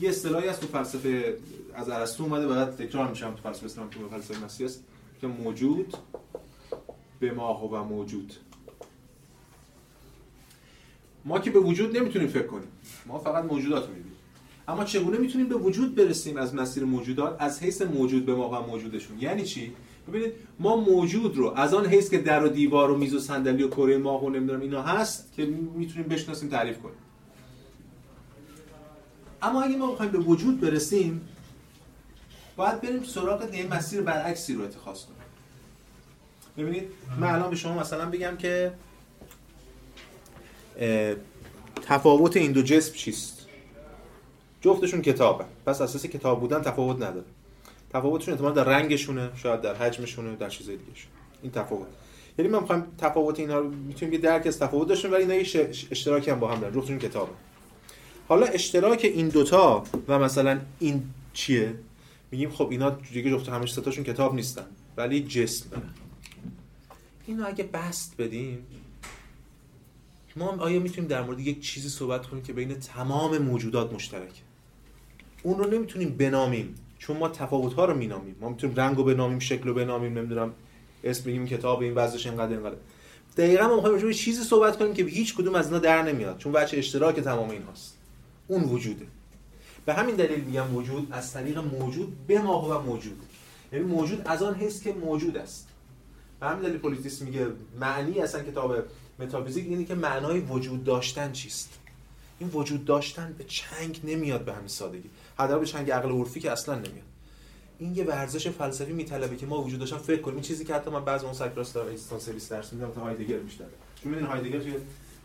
یه اصطلاحی از تو فلسفه از ارسطو اومده بعد تکرار میشم تو فلسفه اسلام تو فلسفه مسیحی است که موجود به ما و موجود. ما که به وجود نمی‌تونیم فکر کنیم. ما فقط موجودات می‌بینیم. اما چگونه می‌تونیم به وجود برسیم از مسیر موجودات؟ از حیث موجود به ما و موجودشون. یعنی چی؟ ببینید ما موجود رو از آن حیث که در و دیوار و میز و صندلی و کره ماه و نمی‌دونم اینا هست که می‌تونیم بشناسیم تعریف کنیم. اما اگه ما بخوایم به وجود برسیم باید بریم سراغ یه مسیر برعکسی رو اتخاذ کنیم. ببینید من الان به شما مثلا بگم که تفاوت این دو جسم چیست؟ جفتشون کتابه. پس اساس کتاب بودن تفاوت نداره. تفاوتشون احتمال در رنگشونه شاید در حجمشونه در چیزای دیگه این تفاوت. یعنی ما می‌خوایم تفاوت اینا رو می‌تونیم یه درک از تفاوت داشتیم ولی اینا یه اشتراکی هم با هم دارن. جفتشون کتابه. حالا اشتراک این دوتا و مثلا این چیه؟ میگیم خب اینا دیگه جفت همش ستاشون کتاب نیستن ولی جسم اینو اگه بست بدیم ما آیا می‌تونیم در مورد یک چیزی صحبت کنیم که بین تمام موجودات مشترک اون رو نمی‌تونیم بنامیم چون ما تفاوت ها رو مینامیم. ما می‌تونیم رنگ رو بنامیم شکل رو بنامیم نمی‌دونم اسم بگیم کتاب این وضعش اینقدر اینقدر. دقیقا ما می‌خوایم چیزی صحبت کنیم که هیچ کدوم از اینا در نمیاد چون بچه اشتراک تمام این هست اون وجوده. به همین دلیل میگم وجود از طریق موجود به ما و موجود یعنی موجود از آن حس که موجود است. به همین دلیل پولیتیس میگه معنی اصلا کتاب متافیزیک اینه که معنای وجود داشتن چیست؟ این وجود داشتن به چنگ نمیاد به همین سادگی. حداقل به چنگ عقل عرفی که اصلا نمیاد. این یه ورزش فلسفی میطلبه که ما وجود داشتن فکر کنیم. این چیزی که حتی من بعضی اون سایکلاس دارم سرویس درس میدم تا هایدگر بیشتر چون می‌دونید هایدگر توی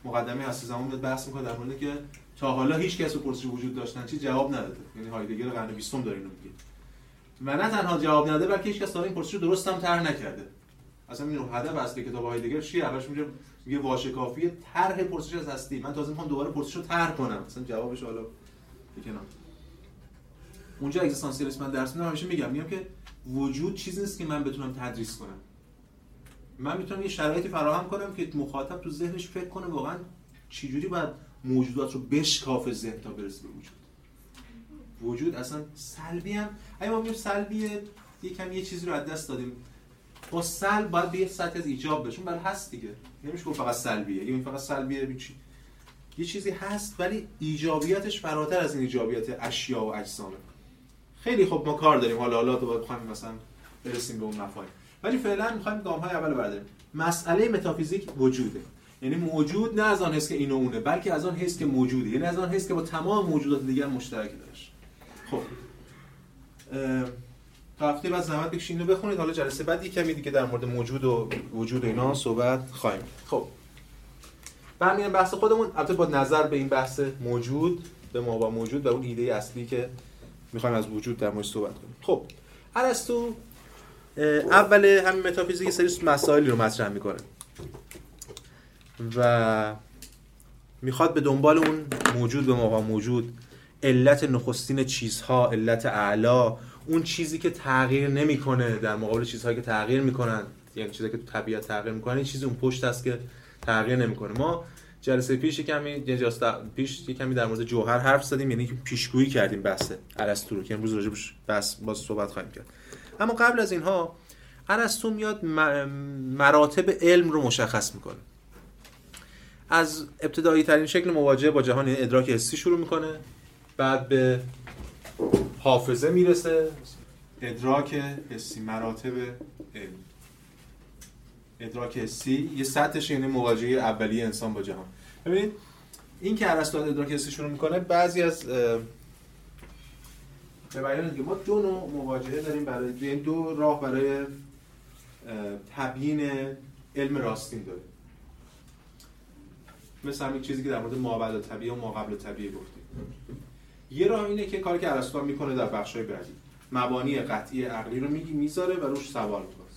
مقدمه هستی زمان میاد بحث می‌کنه در مورد که تا حالا هیچ کس پرسش وجود داشتن چی جواب نداده. یعنی هایدگر قرن 20 داره اینو میگه. و نه تنها جواب نداده بلکه هیچ کس این پرسش درست هم طرح نکرده. اصلا این هدف اصلی کتاب هایدگر چیه؟ اولش میگه میگه واژه کافیه طرح پرسش از هستی. من تازه می‌خوام دوباره پرسش رو طرح کنم. مثلا جوابش حالا بکنم اونجا اگزیستانسیالیسم من درس میدم. همیشه میگم میگم که وجود چیزی نیست که من بتونم تدریس کنم. من می‌تونم یه شرایطی فراهم کنم که مخاطب تو ذهنش فکر کنه واقعا چجوری باید موجودات رو بشکاف ذهن تا برسه به وجود. وجود اصلا سلبی هم اگه ما میگیم سلبیه یکم یه چیزی رو از دست دادیم. با سلب باید به یه سطح از ایجاب بشون بله هست دیگه. نمیشه گفت فقط سلبیه. این فقط سلبیه چی. یه چیزی هست ولی ایجابیتش فراتر از این ایجابیت اشیا و اجسامه. خیلی خب ما کار داریم. حالا حالا تو بخوایم مثلا برسیم به اون مفاهیم. ولی فعلا می‌خوایم گام های اول برداریم. مسئله متافیزیک وجوده. یعنی موجود نه از آن حس که اینو اونه بلکه از آن حس که موجوده. یعنی از آن حس که با تمام موجودات دیگر مشترک داشت. خب. هفته بعد زحمت بکشید اینو بخونید. حالا جلسه بعد یک کمی دیگه در مورد موجود و وجود و اینا صحبت خواهیم. خب. برمیگردیم بحث خودمون. البته با نظر به این بحث موجود به ما با موجود و اون ایده اصلی که می‌خوایم از وجود در مورد صحبت کنیم. خب. ارسطو اول همین متافیزیک سری مسائلی رو مطرح می‌کنه و می‌خواد به دنبال اون موجود به ما موجود علت نخستین چیزها علت اعلا اون چیزی که تغییر نمی‌کنه در مقابل چیزهایی که تغییر می‌کنن یعنی چیزی که تو طبیعت تغییر می‌کنه چیزی اون پشت است که تغییر نمی‌کنه. ما جلسه پیش کمی پیش کمی در مورد جوهر حرف زدیم یعنی پیشگویی کردیم بحث ارسطو رو که امروز راجبش بس باز صحبت خواهیم کرد. اما قبل از اینها ارسطو میاد مراتب علم رو مشخص می‌کنه. از ابتدایی ترین شکل مواجهه با جهان یعنی ادراک حسی شروع می‌کنه بعد به حافظه می‌رسه. ادراک حسی مراتب علم. ادراک حسی یه سطحش یعنی مواجهه اولیه انسان با جهان. ببینید این که ارسطو ادراک حسی شروع می‌کنه بعضی از به بیان ما دو نوع مواجهه داریم برای یعنی دو راه برای تبیین علم راستین داریم. مثل همین چیزی که در مورد مابعد طبیعه و ما قبل طبیعه گفتیم. یه راه اینه که کاری که ارسطو می‌کنه در بخشای بعدی. مبانی قطعی عقلی رو میگی می‌ذاره و روش سوال می‌کنه.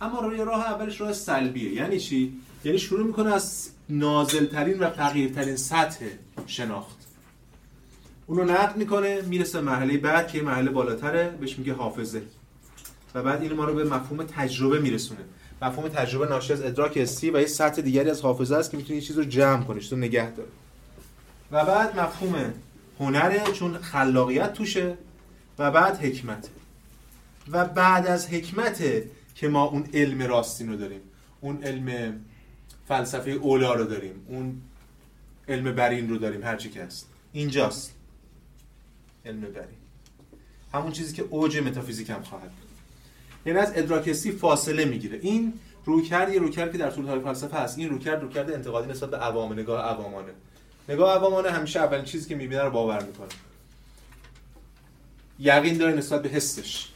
اما روی راه اولش راه سلبیه. یعنی چی؟ یعنی شروع می‌کنه از نازلترین و فقیرترین سطح شناخت. اونو نقد می‌کنه می‌رسه مرحله بعد که مرحله بالاتره بهش میگه حافظه. و بعد این ما رو به مفهوم تجربه میرسونه. مفهوم تجربه ناشی از ادراک حسی و یه سطح دیگری از حافظه است که می‌تونه یه چیز رو جمع کنه چیز رو نگه داره و بعد مفهوم هنره چون خلاقیت توشه و بعد حکمت. و بعد از حکمت که ما اون علم راستین رو داریم اون علم فلسفه اولا رو داریم اون علم برین رو داریم هرچی که هست. اینجاست علم برین. همون چیزی که اوج متافیزیک هم خواهد بود. یعنی از ادراک فاصله می‌گیره. این رویکرد یه رویکرد که در طول تاریخ فلسفه هست. این رویکرد رویکرد انتقادی نسبت به عوام نگاه عوامانه. نگاه عوامانه همیشه اولین چیزی که می‌بینه رو باور می‌کنه. یقین داره نسبت به حسش.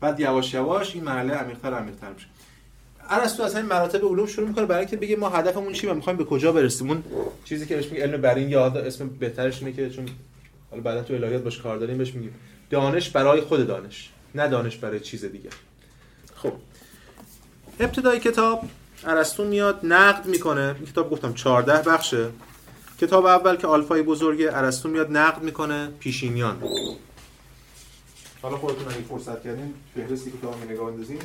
بعد یواش یواش این مرحله عمیق‌تر عمیق‌تر میشه. ارسطو از همین مراتب علوم شروع می‌کنه برای اینکه بگه ما هدفمون چی و می‌خوایم به کجا برسیم. اون چیزی که بهش میگه علم برین یا اسم بهترش اینه که چون حالا بعدا تو الهیات باش کار داریم بهش میگیم. دانش برای خود دانش نه دانش برای چیز دیگه. خب. ابتدای کتاب ارسطو میاد نقد می‌کنه. این کتاب گفتم 14 بخشه. کتاب اول که آلفای بزرگه ارسطو میاد نقد می‌کنه پیشینیان. حالا خودتون اگه فرصت کردین فهرستی که می نگاه اندازین.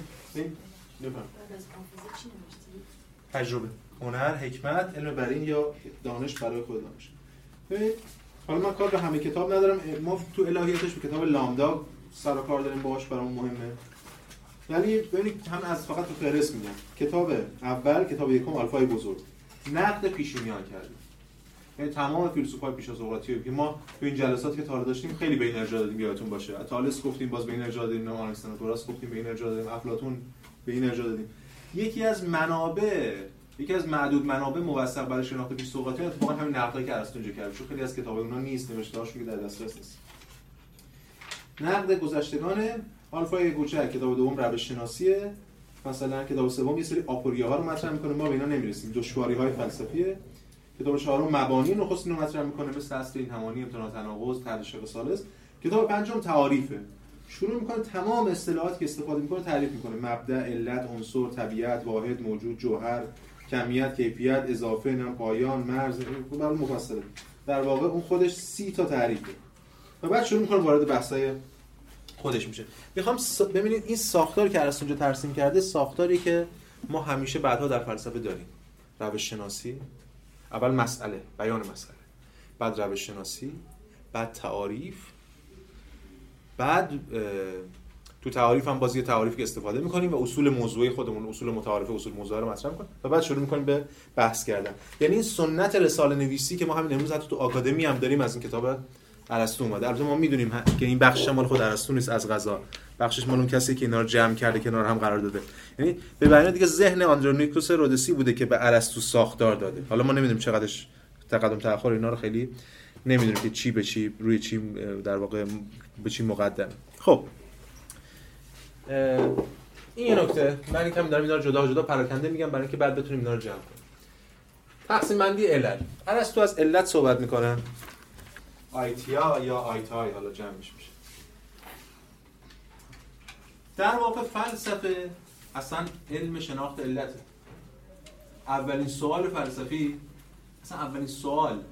تجربه. هنر حکمت علم برین یا دانش برای خود دانش. حالا من کار به همه کتاب ندارم. ما تو الهیاتش به کتاب لامدا سر و کار داریم باهاش برامون مهمه. یعنی ببینید هم از فقط تو فهرست میگم کتاب اول کتاب یکم آلفای بزرگ. نقد پیشینیان کرده یعنی تمام فیلسوفای پیش از اوقاتی که ما تو این جلسات که تا داشتیم خیلی به این ارجاع دادیم یادتون باشه. تالس گفتیم باز به این ارجاع دادیم آنکسناتوراس گفتیم به این ارجاع دادیم افلاطون به این ارجاع دادیم. یکی از منابع یکی از معدود منابع موثق برای شناخت پیش اوقاتی اتفاقا همین نقدی که ارسطو اینجا کرد چون خیلی از کتاب اونها نیست نوشته‌هاشون که در دسترس نیست. نقد گذشتگانه آلفای کوچک کتاب دوم روش شناسیه مثلا کتاب سوم یه سری آپوریاها رو مطرح می‌کنه ما به اینا نمی‌رسیم. دشواری های فلسفیه. کتاب چهارم مبانی نخستین رو مطرح می‌کنه مثل اصل این همانی امتناع تناقض طرح سالس. کتاب پنجم تعاریفه. شروع می‌کنه تمام اصطلاحاتی که استفاده می‌کنه تعریف می‌کنه. مبدا علت عنصر طبیعت واحد موجود جوهر کمیت کیفیت اضافه نم پایان مرز برای مفصله. در واقع اون خودش سی تا تعریفه. و بعد شروع می‌کنه وارد بحثای خودش میشه. می‌خوام ببینید این ساختار که ارسطو اونجا ترسیم کرده ساختاری که ما همیشه بعدها در فلسفه داریم. روش شناسی اول مسئله بیان مسئله. بعد روش شناسی بعد تعاریف بعد تو تعاریف هم بازی تعاریف که استفاده می‌کنیم و اصول موضوعی خودمون اصول متعارف اصول موضوع رو مطرح می‌کنیم و بعد شروع می‌کنیم به بحث کردن. یعنی این سنت رساله نویسی که ما همین امروز حتی تو آکادمی هم داریم از این کتاب ارسطو اومده. البته ما می‌دونیم که این بخش مال خود ارسطو نیست از غذا. بخشش مال اون کسی که اینا رو جمع کرده کنار هم قرار داده. یعنی به بیان دیگه ذهن آندرونیکوس رودسی بوده که به ارسطو ساختار داده. حالا ما نمی‌دونیم چقدرش تقدم تاخر اینا رو خیلی نمی‌دونیم که چی به چی روی چی در واقع به چی مقدم. خب. این یه نکته. من یکم دارم اینا رو جدا جدا پراکنده میگم برای اینکه بعد بتونیم اینا رو جمع کنیم. تقسیم بندی علل. ارسطو از علت صحبت می‌کنه. آیتیا یا آیتای حالا جمع میشه. در واقع فلسفه اصلا علم شناخت علته. اولین سوال فلسفی اصلا اولین سوال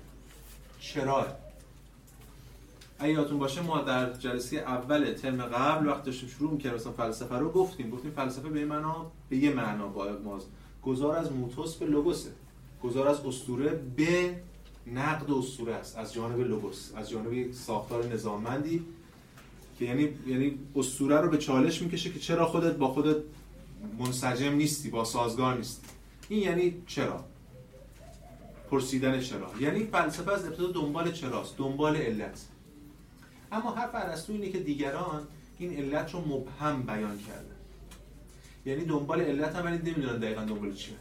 چرا؟ اگه یادتون باشه ما در جلسه اول ترم قبل وقت داشتیم شروع می‌کردیم مثلا فلسفه رو گفتیم گفتیم فلسفه به معنا به یه معنا باید ماز گذار از موتوس به لوگوسه. گذار از اسطوره به نقد اسطوره است. از جانب لوگوس از جانب ساختار نظاممندی که یعنی یعنی اسطوره رو به چالش می‌کشه که چرا خودت با خودت منسجم نیستی با سازگار نیستی. این یعنی چرا؟ پرسیدن چرا؟ یعنی فلسفه از ابتدا دنبال چراست؟ دنبال علت. اما حرف ارسطو اینه که دیگران این علت رو مبهم بیان کرده یعنی دنبال علت هم ولی نمی‌دونن دقیقا دنبال چیه.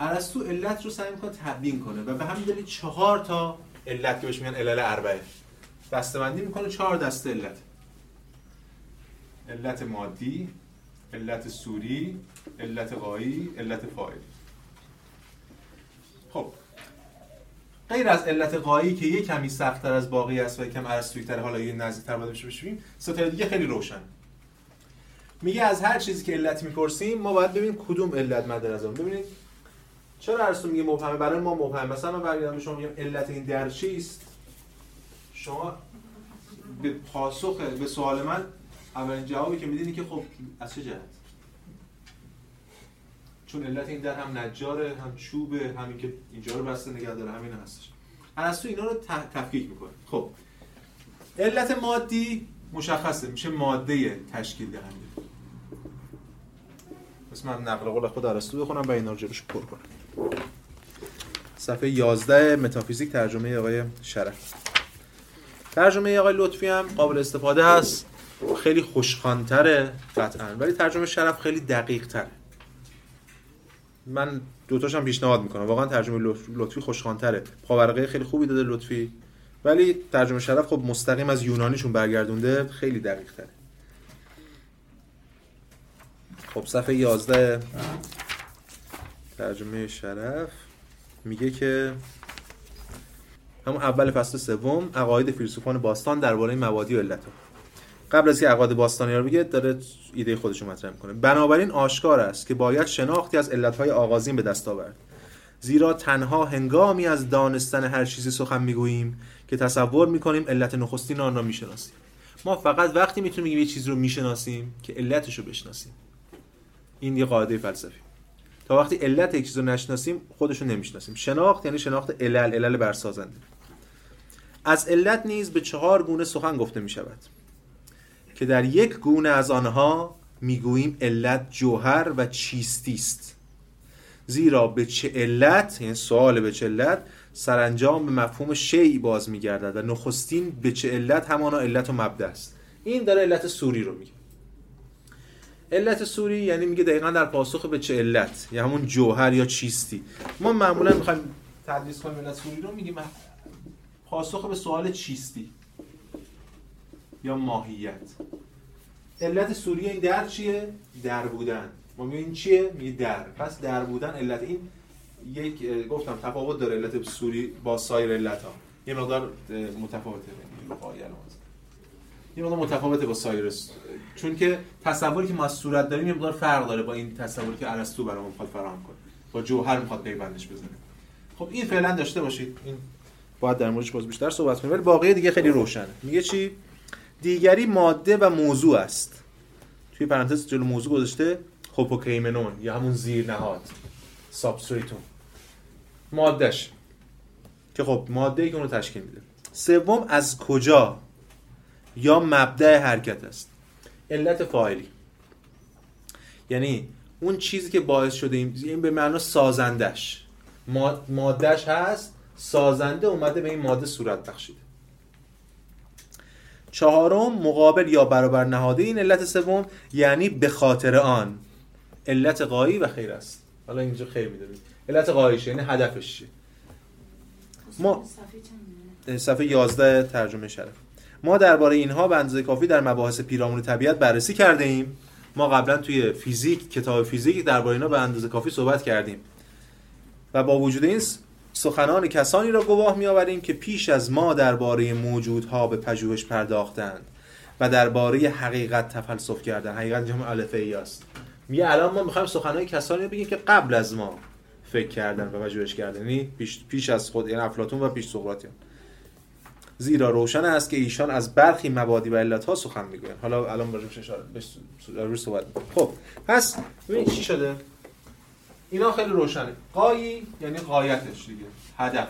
ارسطو علت رو سعی می‌کنه تبیین کنه و به همین دلیل چهار تا علت که بهش میگن علل اربعه. دستبندی می‌کنه چهار دسته علت. علت مادی علت سوری علت قایی علت فاعلی خب. غیر از علت قایی که یه کمی سختتر از باقی است و کم ارسطویی تر حالا یه نزدیکتر باید بشیم سه دیگه خیلی روشن. میگه از هر چیزی که علت می‌پرسیم ما باید ببینیم کدوم علت مد نظر. ببینید چرا ارسطو میگه مبهمه برای ما مبهمه مثلا من برگردم شما میگم علت این در چیست؟ شما به پاسخ به سوال من اولین جوابی که میدینی که خب از چه جهت؟ چون علت این در هم نجاره هم چوبه همین که اینجا رو بسته نگه داره همین هستش. ارسطو اینا رو تفکیک می‌کنه. خب. علت مادی مشخصه میشه ماده تشکیل دهنده. بس من نقل قول خود ارسطو بخونم و اینا رو جلوش پر کنم. صفحه 11 متافیزیک ترجمه آقای شرف. ترجمه آقای لطفی هم قابل استفاده هست. خیلی خوشخانتره قطعا ولی ترجمه شرف خیلی دقیق تره من دوتاشم پیشنهاد می‌کنم. واقعا ترجمه لطفی خوشخانتره پاورقه خیلی خوبی داده لطفی ولی ترجمه شرف خب مستقیم از یونانیشون برگردونده خیلی دقیق تره خب صفحه 11 ترجمه شرف میگه که همون اول فصل سوم عقاید فیلسوفان باستان درباره مبادی و علتها. قبل از که عقاید باستانی رو بگه داره ایده خودش رو مطرح می‌کنه. بنابراین آشکار است که باید شناختی از علتهای آغازین به دست آورد. زیرا تنها هنگامی از دانستن هر چیزی سخن می‌گوییم که تصور می‌کنیم علت نخستین آن را می‌شناسیم. ما فقط وقتی می‌تونیم یه چیز رو می‌شناسیم که علتش رو بشناسیم. این یه قاعده فلسفی. تا وقتی علت یک چیز رو نشناسیم خودش رو نمی‌شناسیم. شناخت یعنی شناخت علل علل برسازنده. از علت نیز به چهار گونه سخن گفته می شود که در یک گونه از آنها می‌گوییم علت جوهر و چیستی است زیرا به چه علت یعنی سوال به چه علت سرانجام به مفهوم شیعی باز میگردد و نخستین به چه علت همانا علت و مبدا است. این داره علت سوری رو میگه. علت سوری یعنی میگه دقیقا در پاسخ به چه علت یا همون جوهر یا چیستی. ما معمولا می‌خوایم تدریس کنیم علت سوری رو میگیم پاسخ به سوال چیستی؟ یا ماهیت؟ علت سوری این در چیه؟ در بودن. ما میگیم این چیه؟ میگه در. پس در بودن علت این یک گفتم تفاوت داره علت سوری با سایر علت ها یه مقدار متفاوته. یه مقدار متفاوته با سایر چون که تصوری که ما از صورت داریم یه مقدار فرق داره با این تصوری که ارسطو برامون می‌خواد فراهم کنه. با جوهر می‌خواد پیوندش بزنه. خب این فعلا داشته باشید. این باید در موردش باز بیشتر صحبت کنیم ولی باقی دیگه خیلی روشنه. میگه چی؟ دیگری ماده و موضوع است. توی پرانتز جلو موضوع گذاشته هوپوکیمنون یا همون زیر نهاد سابستریتون مادهش. که خب ماده ای که اونو تشکیل میده. سوم از کجا یا مبدع حرکت است؟ علت فاعلی. یعنی اون چیزی که باعث شده این به معنا سازندش مادهش هست سازنده اومده به این ماده صورت بخشیده چهارم مقابل یا برابر نهاده این علت سوم یعنی به خاطر آن. علت قایی و خیر است. حالا اینجا خیر می‌دونید علت قاییش یعنی هدفش چیه؟ ما صفحه 11 ترجمه شرف. ما درباره اینها به اندازه کافی در مباحث پیرامون طبیعت بررسی کرده ایم. ما قبلا توی فیزیک کتاب فیزیک درباره اینا به اندازه کافی صحبت کردیم. و با وجود این سخنان کسانی را گواه میآوریم که پیش از ما درباره موجودها به پژوهش پرداختند و درباره حقیقت تفلسف کردن حقیقت جمع الفه است. میگه الان ما می‌خوایم سخنان کسانی رو بگیم که قبل از ما فکر کردن و پژوهش کردن. یعنی پیش, پیش از خود یعنی افلاطون و پیش سقراطیان. زیرا روشن است که ایشان از برخی مبادی و علت ها سخن می‌گویند. حالا الان برای اشاره صحبت خب پس ببینید چی شده؟ اینا خیلی روشنه. قایی یعنی قایتش دیگه. هدف.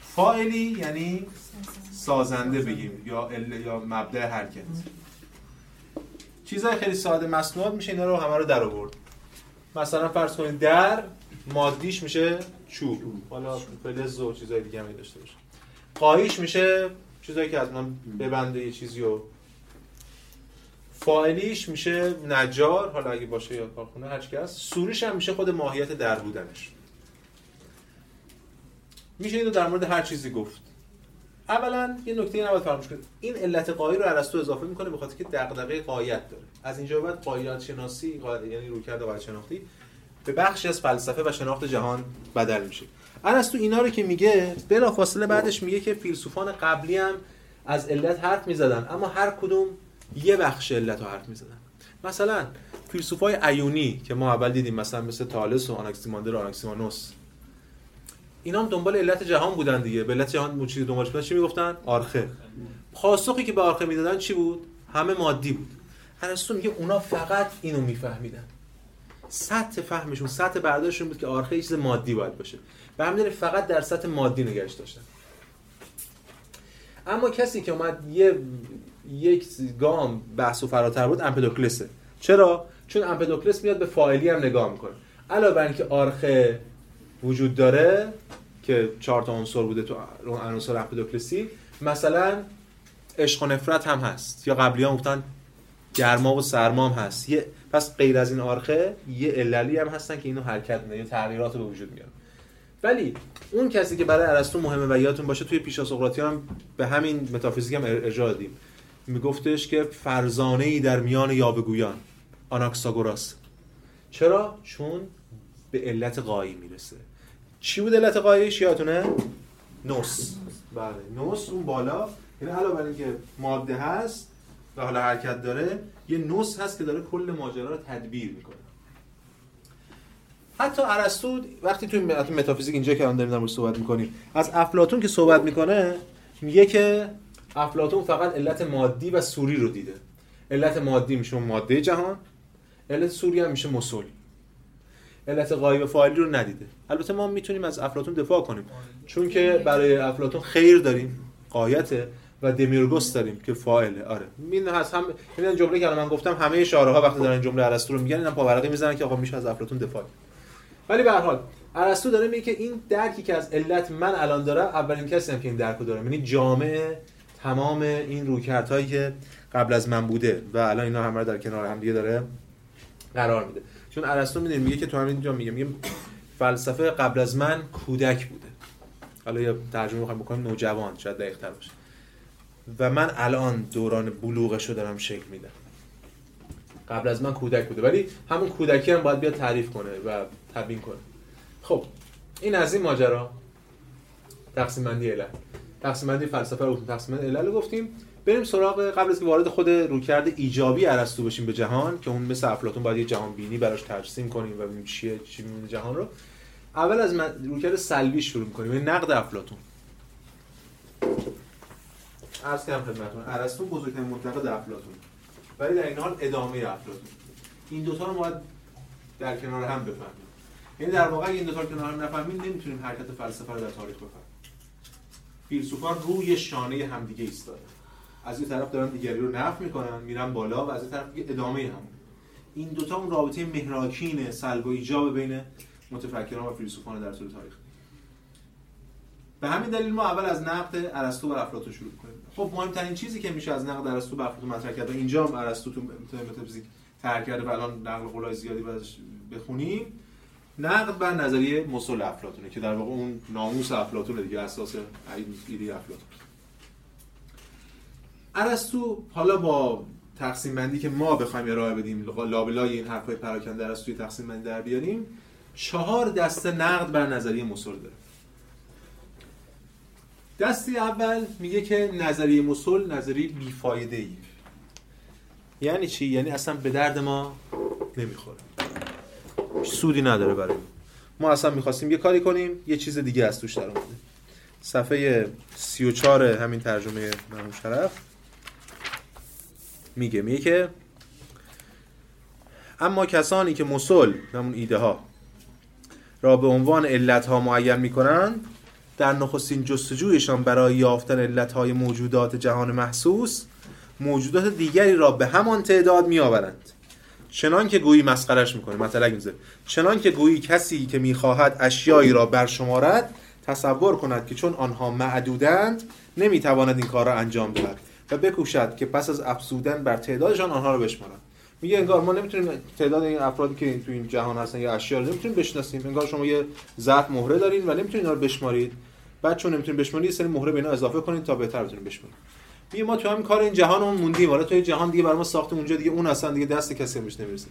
فاعلی یعنی سازنده بگیم یا ال یا مبدع حرکت. چیزای خیلی ساده مصنوعات میشه اینا رو همه رو در آورد. مثلا فرض کنید در مادیش میشه چوب حالا فلز و چیزای دیگه هم داشته باشه. قایش میشه چیزایی که از من ببنده یه چیزی رو فاعلیش میشه نجار حالا اگه باشه یا کارخونه هر هست. سوریش هم میشه خود ماهیت در بودنش. میشه اینو در مورد هر چیزی گفت. اولا یه نکته نباید فراموش کنید این علت قایی رو ارسطو اضافه می‌کنه به خاطر که دغدغه قایت داره. از اینجا بعد قایت شناسی یعنی رویکرد قایت شناختی به بخشی از فلسفه و شناخت جهان بدل میشه. ارسطو اینا رو که میگه بلافاصله بعدش میگه که فیلسوفان قبلی هم از علت حرف می‌زدن. اما هر کدوم یه بخش علت رو حرف می‌زدن مثلا فیلسوفای ایونی که ما اول دیدیم مثلا مثل تالس و آناکسیماندر و آناکسیمانوس. اینا هم دنبال علت جهان بودن دیگه. به علت جهان بود چیزی دنبالش بودن چی می‌گفتن؟ آرخه. پاسخی که به آرخه می‌دادن چی بود؟ همه مادی بود. ارسطو میگه اونا فقط اینو میفهمیدن. سطح فهمشون سطح برداشتشون بود که آرخه چیز مادی باید باشه. به همین فقط در سطح مادی نگهش داشتن. اما کسی که اومد یه یک گام بحث و فراتر بود امپدوکلسه چرا؟ چون امپدوکلس میاد به فاعلی هم نگاه می‌کنه. علاوه بر اینکه آرخه وجود داره که چهار تا عنصر بوده تو عناصر امپدوکلسی مثلا عشق و نفرت هم هست. یا قبلی ها گفتن گرما و سرما هم هست. یه پس غیر از این آرخه یه عللی هم هستن که اینو حرکت میدن یا تغییرات به وجود میارن. ولی اون کسی که برای ارسطو مهمه و یادتون باشه توی پیشا سقراطی هم به همین متافیزیک هم ارجاع دادیم. میگفتش که فرزانه ای در میان یابگویان آناکساگوراس. چرا؟ چون به علت قایی می‌رسه. چی بود علت قاییش یادتونه؟ نوس بله نوس اون بالا. یعنی علاوه بر اینکه ماده هست و حالا حرکت داره یه نوس هست که داره کل ماجرا رو تدبیر می‌کنه. حتی ارسطو وقتی توی متافیزیک اینجا که الان داریم صحبت می‌کنیم از افلاطون که صحبت می‌کنه میگه که افلاطون فقط علت مادی و سوری رو دیده. علت مادی میشه ماده جهان علت سوری هم میشه مسل علت غایب فاعلی رو ندیده. البته ما می‌تونیم از افلاطون دفاع کنیم. چون که برای افلاطون خیر داریم قایته و دمیرگوس داریم که فاعله. آره. این هست هم این جمله که من گفتم همه شاره ها وقتی دارن جمله ارسطو رو میگن اینا پاورقی می‌زنن که آقا میشه از افلاطون دفاع ولی به هر حال ارسطو داره میگه که این درکی که از علت من الان دارم اولین کسی که این درکو داره. یعنی جامعه تمام این رویکردهایی که قبل از من بوده و الان اینا همه در کنار هم دیگه داره قرار میده. چون ارسطو میگه که تو همین اینجا میگه میگه فلسفه قبل از من کودک بوده. حالا یا ترجمه می‌خوایم بکنیم نوجوان شاید دقیق تر باشه. و من الان دوران بلوغش رو دارم شکل میدم. قبل از من کودک بوده. ولی همون کودکی هم باید بیاد تعریف کنه و تبیین کنه. خب این از این ماجرا. تقسیم بندی علل تقسیم بندی فلسفه رو تقسیم علل گفتیم. بریم سراغ قبل از که وارد خود رویکرد ایجابی ارسطو بشیم به جهان که اون مثل افلاطون باید یه جهان بینی براش ترسیم کنیم و ببینیم چیه چی میمونه جهان رو. اول از رویکرد سلبی شروع می‌کنیم. یعنی نقد افلاطون. عرض کردم خدمتتون ارسطو بزرگترین منتقد افلاطون. ولی در این حال ادامه افلاطون. این دوتا رو باید در کنار هم بفهمیم. یعنی در واقع این دوتا رو کنار هم نفهمیم نمی‌تونیم حرکت فلسفه رو در تاریخ بفهمیم. فیلسوفان روی شانه همدیگه ایستاده از این طرف دارن دیگری رو نفی می‌کنن میرن بالا و از این طرف ادامه هم. این دوتا اون رابطه مهراکین سلب و ایجاب بین متفکران و فیلسوفان در طول تاریخ. به همین دلیل ما اول از نقد ارسطو و افلاطون شروع کنیم خب مهمترین چیزی که میشه از نقد ارسطو و افلاطون مطرح کرد اینجا هم ارسطو تو متافیزیک طرح کرده و الان نقل قولای زیادی بازش بخونیم نقد بر نظریه مسل افلاطونه که در واقع اون ناموس افلاطونه دیگه اساس ایده افلاطون. ارسطو حالا با تقسیم بندی که ما بخوایم ارائه بدیم لابلای این حرفای پراکنده ارسطوی تقسیم بندی در بیاریم چهار دسته نقد بر نظریه مسل داره. دستی اول میگه که نظریه مسل نظریه بیفایده ای یعنی چی؟ یعنی اصلا به درد ما نمی‌خوره. سودی نداره برای ما. اصلا می‌خواستیم یه کاری کنیم یه چیز دیگه از توش در اومده. صفحه 34 همین ترجمه مرحوم شرف میگه میگه که اما کسانی که مسل همون ایده ها را به عنوان علتها معین می‌کنند در نخستین جستجویشان برای یافتن علتهای موجودات جهان محسوس موجودات دیگری را به همان تعداد میآورند. چنان که گویی مسخرش می‌کنه. مثلا میزه چنان که گویی کسی که می‌خواهد اشیایی را برشمارد تصور کند که چون آنها معدودند نمی‌تواند این کار را انجام دهد و بکوشد که پس از افزودن بر تعدادشان آنها را بشمارد میگه انگار ما نمی‌تونیم تعداد این افرادی که تو این جهان هستن یا اشیا رو نمی‌تونیم بشناسیم. انگار شما یه ظرف مهره دارین و نمی‌تونید اینا رو بشمارید. بعد چون نمی‌تونید بشمارید سری مهره به اینا اضافه کنید تا بهتر بتونید بشمارید. میگه ما تو همین کار این جهانمون موندیم. حالا تو جهان دیگه برای ما ساختیم اونجا دیگه اون اصلا دیگه دست کسی بهش نمی‌رسه.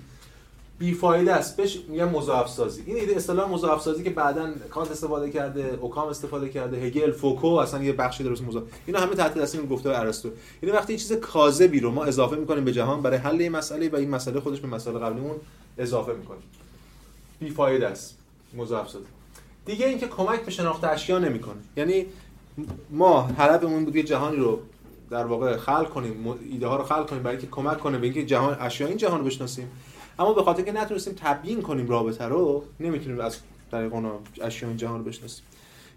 بیفایده است. بهش میگن مضاعف سازی این ایده اصطلاح مضاعف سازی که بعدا کانت استفاده کرده اوکام استفاده کرده هگل فوکو اصلا یه بخشی درست مضاعف. اینا همه تحت تاثیر این گفته ارسطو. یعنی وقتی یه چیز کاذبی رو ما اضافه می‌کنیم به جهان برای حل این مسئله و این مسئله خودش به مسئله قبلیمون اضافه می‌کنیم بیفایده است. مضاعف سازی دیگه اینکه کمک به شناخت اشیا نمی‌کنه. یعنی ما هدفمون بود یه جهانی رو در واقع خلق کنیم ایده ها رو خلق کنیم برای اینکه کمک کنه به اینکه جهان اشیا این جهان رو بشناسیم. اما به خاطر که نتونستیم تبیین کنیم رابطه رو نمی‌تونیم از طریق اون اشیاء این جهان رو بشناسیم.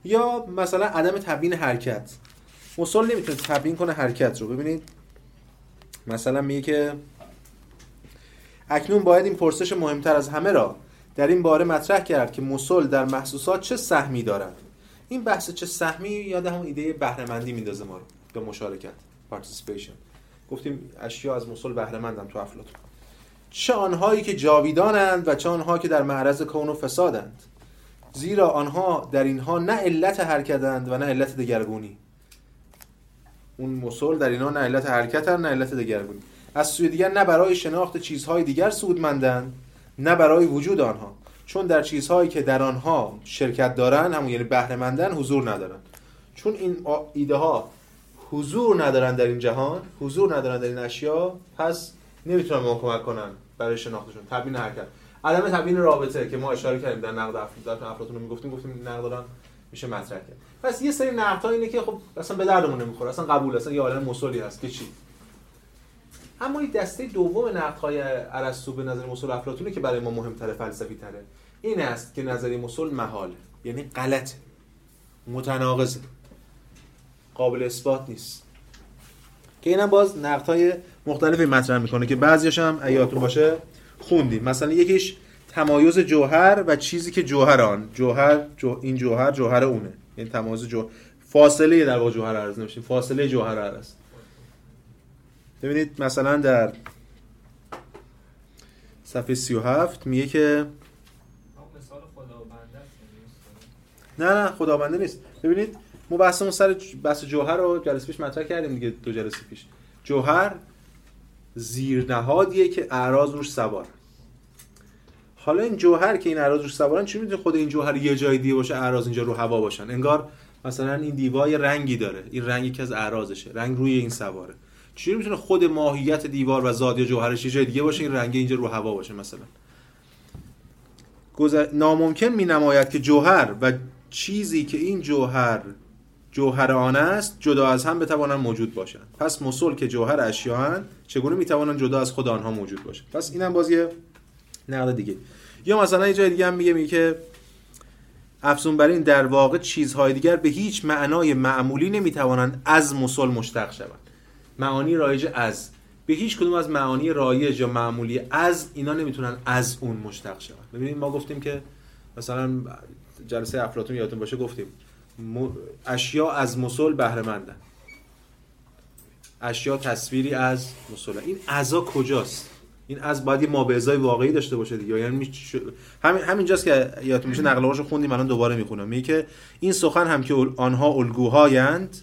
یا مثلا عدم تبیین حرکت. مسل نمی‌تونه تبیین کنه حرکت رو. ببینید مثلا میگه که اکنون باید این پرسش مهمتر از همه را در این باره مطرح کرد که مسل در محسوسات چه سهمی دارد. این بحث چه سهمی یاد همون ایده بهرهمندی میندازه ما رو به مشارکت. Participation. گفتیم اشیا از مسل بهرهمندن تو افلاطون. چه آنهایی که جاویدانند و چه آنها که در معرض کون و فسادند. زیرا آنها در اینها نه علت حرکتند و نه علت دگرگونی. اون مسل در اینها نه علت حرکتند نه علت دگرگونی. از سوی دیگر نه برای شناخت چیزهای دیگر سودمندند نه برای وجود آنها. چون در چیزهایی که در آنها شرکت دارند همون یعنی بهره حضور ندارند. چون این ایده ها حضور ندارن در این جهان حضور ندارن در این اشیا پس نمی‌تونن ما کمک کنن برای شناختشون. تبیین حرکت. عدم تبیین رابطه که ما اشاره کردیم در نقد افراد افلاطون رو می‌گفتیم گفتیم نقد دارن میشه مطرح کرد پس یه سری نقد ها اینه که خب اصلا به دردمون نمی‌خوره اصلا قبول اصلا یه عالم مسلی هست که چی؟ اما این دسته دوم نقد های ارسطو به نظر مسل افلاطونه که برای ما مهمتره فلسفی تره این است که نظری مسل محال یعنی غلط متناقضه. قابل اثبات نیست. که اینم باز نقد های مختلفی مطرح می‌کنه که بعضیش هم ایاتون باشه خوندیم. مثلا یکیش تمایز جوهر و چیزی که جوهر آن. جوهر جو این جوهر جوهر اونه. یعنی تمایز جو فاصله در واقع جوهر عرض نمیشه. فاصله جوهر عرض. ببینید مثلا در صفحه 37 میگه که نه نه خداونده نیست. ببینید ما بحثمون سر بحث جوهر رو جلسه پیش مطرح کردیم دیگه دو جلسه پیش. جوهر زیرنهادیه که اعراض روش سوار. حالا این جوهر که این اعراض روش سوارن چی می‌تونه خود این جوهر یه جای دیگه باشه اعراض اینجا رو هوا باشن؟ انگار مثلا این دیوار رنگی داره. این رنگی که از اعراضشه. رنگ روی این سواره. چجوری می‌تونه خود ماهیت دیوار و یا جوهرش یه جای دیگه باشه این رنگ اینجا رو هوا باشه مثلا. ناممکن می نماید که جوهر و چیزی که این جوهر جوهر آن است جدا از هم بتوانند موجود باشند. پس مسل که جوهر اشیاء چگونه می‌توانند جدا از خود آنها موجود باشند؟ پس اینم باز یه نقد دیگه. یا مثلا یه جای دیگه هم میگه میگه که افزون بر این در واقع چیزهای دیگر به هیچ معنای معمولی نمی‌توانند از مسل مشتق شوند. معانی رایج از. به هیچ کدوم از معانی رایج یا معمولی از اینا نمی‌تونن از اون مشتق شوند. ببینید ما گفتیم که مثلا جلسه افلاطون یادتون باشه گفتیم اشیا از مسل بهره مندن. اشیا تصویری از مسل. این ازا کجاست؟ این از باید یه مابعضای واقعی داشته باشه دیگه. یعنی همین همینجاست که یادتون میشه نقل قولش خوندیم الان دوباره می‌خونم. میگه که این سخن هم که آنها الگوهایند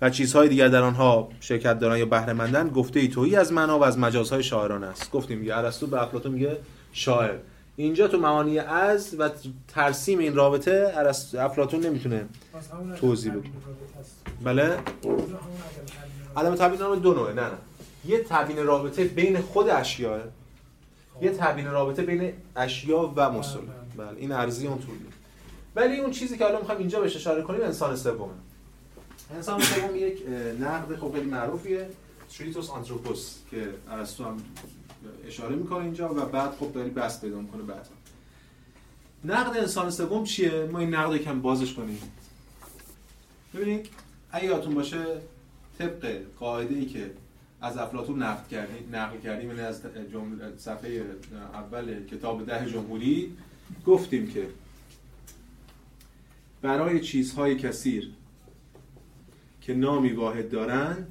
و چیزهای دیگر در آنها شرکت دارن یا بهره مندن گفته ای تویی از معنا و از مجازهای شاعران است. گفتیم میگه ارسطو به افلاطون میگه شاعر. اینجا تو معانی از و ترسیم این رابطه افلاطون نمی‌تونه توضیح بده. بله؟ عدم تبیین نام دو نوعه نه نه. یه تبیین رابطه بین خود اشیاء یه تبیین رابطه بین اشیا و مسل. بله. این ارزی اون طولی ولی اون چیزی که الان می‌خوایم اینجا بهش اشاره کنیم انسان سومه انسان سوم یک نقد خب خیلی معروفیه. تریتوس آنتروپوس که ارسطو هم اشاره می‌کنه اینجا و بعد خب داری بس پیدا می‌کنه بعد. نقد انسان سوم چیه؟ ما این نقد یکم بازش کنیم. ببینید اگه یادتون باشه طبق قاعده ای که از افلاطون نقد کردیم نقل کردیم یعنی از صفحه اول کتاب ده جمهوری گفتیم که برای چیزهای کثیر که نامی واحد دارن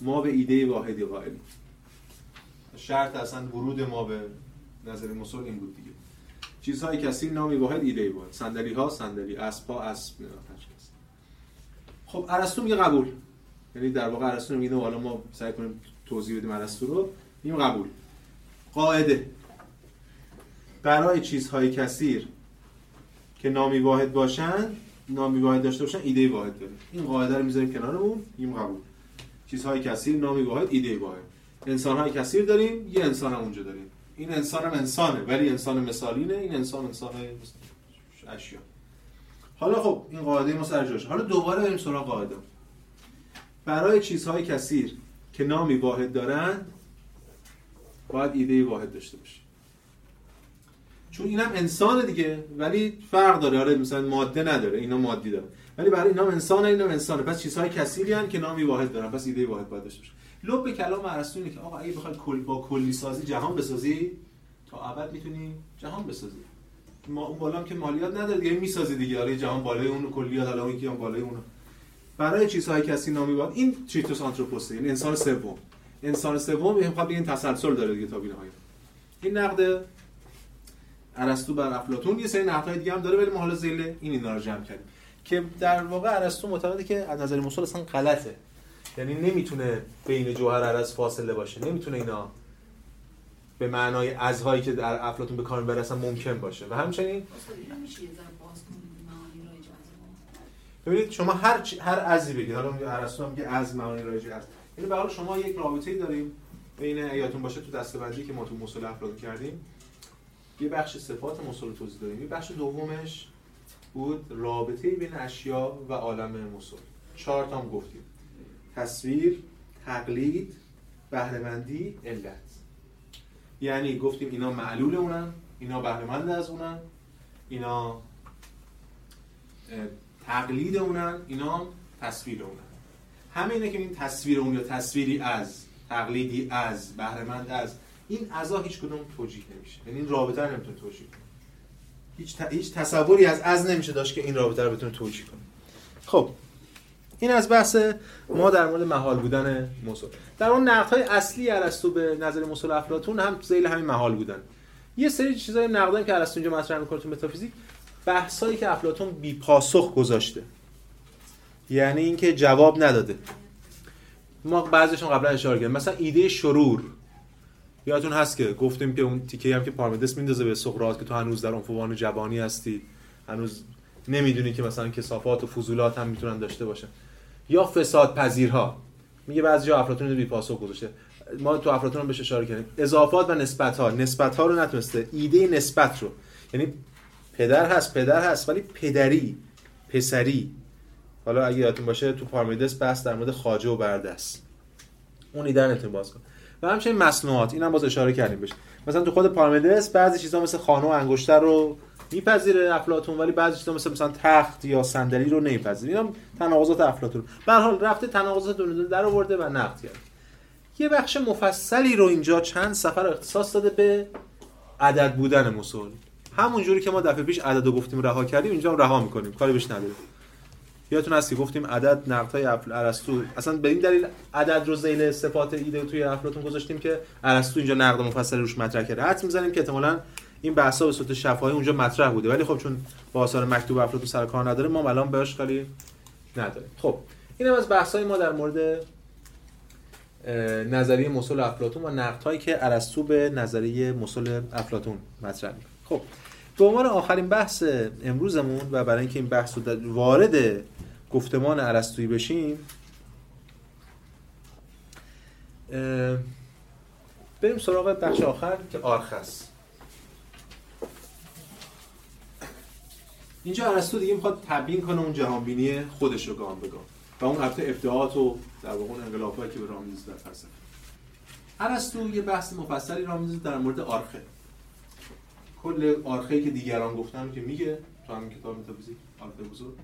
ما به ایده واحدی قائلیم. شرط اصلا ورود ما به نظر مسل این بود دیگه. چیزهای کثیر نامی واحد ایده واحد صندلی ها صندلی اسب ها اسب خب ارسطو میگه قبول. یعنی در واقع ارسطو میگه حالا ما سعی کنیم توضیح بدیم ارسطو رو. میگیم قبول. قاعده. برای چیزهای کثیر که نامی واحد باشن نامی واحد داشته باشن ایده واحد داره این قاعده رو می‌ذاریم کنارمون. میگیم قبول. چیزهای کثیر نامی واحد ایده واحد. انسان های کثیر داریم یه انسان هم اونجا داریم. این انسان هم انسانه ولی انسان مثالینه این انسان انسان اشیا. حالا خب این قاعده ما سر جاش. حالا دوباره بریم سراغ قاعده. برای چیزهای کثیر که نامی واحد دارند باید ایده واحد داشته باشه چون اینم انسان دیگه ولی فرق داره. آره مثلا ماده نداره اینا مادی داره ولی برای اینا انسان اینا انسانه. پس چیزهای کثیری هن که نامی واحد دارن. پس ایده واحد باید داشته باشه لب کلام ارسطو اینه که آقا اگه بخوای کل با کلی سازی جهان بسازی تا ابد می‌تونی جهان بسازی. ما اون بالا که مالیات نداره دیگه می‌سازی دیگه. آره جهان بالای اون کلیات حالا اون که بالای اون برای چیزهای کسی نامی باید این چیتوس آنتروپوسه یعنی انسان سوم. انسان سوم می‌خواد این تسلسل داره دیگه تا بینهای این نقد ارسطو بر افلاطون یه سری نقدهای دیگه هم داره ولی ما حالا زیل این اینا رو جمع کردیم. که در واقع ارسطو معتقده که از نظر مسل اصلا غلطه. یعنی نمی‌تونه بین جوهر عرض فاصله باشه. نمی‌تونه اینا به معنای ازهایی که در افلاطون به کار برسن ممکن باشه. و همچنین ببینید شما هر چی هر ازی بگید. حالا میگه ارسطو میگه از معانی رایج است یعنی به شما یک رابطه‌ای داریم بین یادتون باشه تو دسته‌بندی که ما تو مصول افراد کردیم. یه بخش صفات مصول توضیح داریم یه بخش دومش بود رابطه بین اشیا و عالم مصول چهار تا هم گفتیم. تصویر تقلید بهرهمندی علت. یعنی گفتیم اینا معلول اونن اینا بهرهمند از اونن اینا تقلید اونن اینا تصویر اونن. همه اینه که این تصویر اون یا تصویری از تقلیدی از بهرهمند از این اعضا هیچ کدوم توجیه نمیشه. یعنی این رابطه رو نمی‌تونه توجیه کنه. هیچ, هیچ تصوری از از نمیشه داشت که این رابطه رو بتونه توجیه کنه. خب این از بحث ما در مورد محال بودن موصول در اون نقدهای اصلی ارسطو به نظر موصول افلاطون هم ذیل همین محال بودن. یه سری چیزای نقدی که ارسطو اینجا مطرح می‌کنه تو متافیزیک بحثایی که افلاطون بی پاسخ گذاشته. یعنی اینکه جواب نداده. ما بعضیشون قبلا اشاره کردیم. مثلا ایده شرور. یادتون هست که گفتیم که اون تیکه هم که پارمیدس میندازه به سقراط که تو هنوز در عنفوان جوانی هستی. هنوز نمی‌دونی که مثلا کسافات و فضولات هم می‌تونن داشته باشن. یا فساد پذیرها میگه بعضی جا افلاطون رو بی پاسخ گذاشته. ما تو افلاطون بهش اشاره کردیم. اضافات و نسبت ها نسبت ها رو نتونسته. ایده نسبت رو. یعنی پدر هست پدر هست ولی پدری پسری. حالا اگه یادتون باشه تو پارمیدس بحث در مورد خاجه و بردست اون ایده نتون باز کن و همچنین مصنوعات. اینم باز اشاره کردیم بهش. مثلا تو خود پارمیدس بعضی چیزا مثل خانه و انگشتر رو میپذیره افلاطون ولی بعضی چیزا مثل مثلا تخت یا صندلی رو نمیپذیره. اینا تناقضات افلاطون. به حال رفته تناقضات دونه در آورده و نقد کرد یه بخش مفصلی رو اینجا چند سفر اختصاص داده به عدد بودن مسل همون جوری که ما دفعه پیش عدد رو گفتیم رها کردیم اینجا هم رها می‌کنیم. کاری بهش نداره یادتون هست که گفتیم عدد نقطای ارسطو اصلا به این دلیل عدد رو ذیل صفات ایده توی افلاطون گذاشتیم که ارسطو اینجا نقد مفصل روش مطرح کرده. حد می‌زنیم که احتمالاً این بحثا به صورت شفاهی اونجا مطرح بوده. ولی خب چون با آثار مکتوب افلاطون سر کار نداره ما الان بهش خیلی نداریم. خب این هم از بحثای ما در مورد نظریه مسل افلاطون و نقدهایی که ارسطو به نظریه مسل افلاطون مطرح می‌کنه. خب به عنوان آخرین بحث امروزمون و برای اینکه این بحث رو وارد گفتمان ارسطویی بشیم بریم سراغ بخش آخر که آرخس. اینجا ارسطو دیگه می‌خواد تبیین کنه اون جهانبینی خودش رو گام به گام و اون البته ابداعات و در واقع انقلابایی که به راه در فلسفه ارسطو یه بحث مفصلی راه در مورد آرخه. کل آرخه که دیگران گفتن که میگه تو همین کتاب متافیزیک آرخه بزرگ.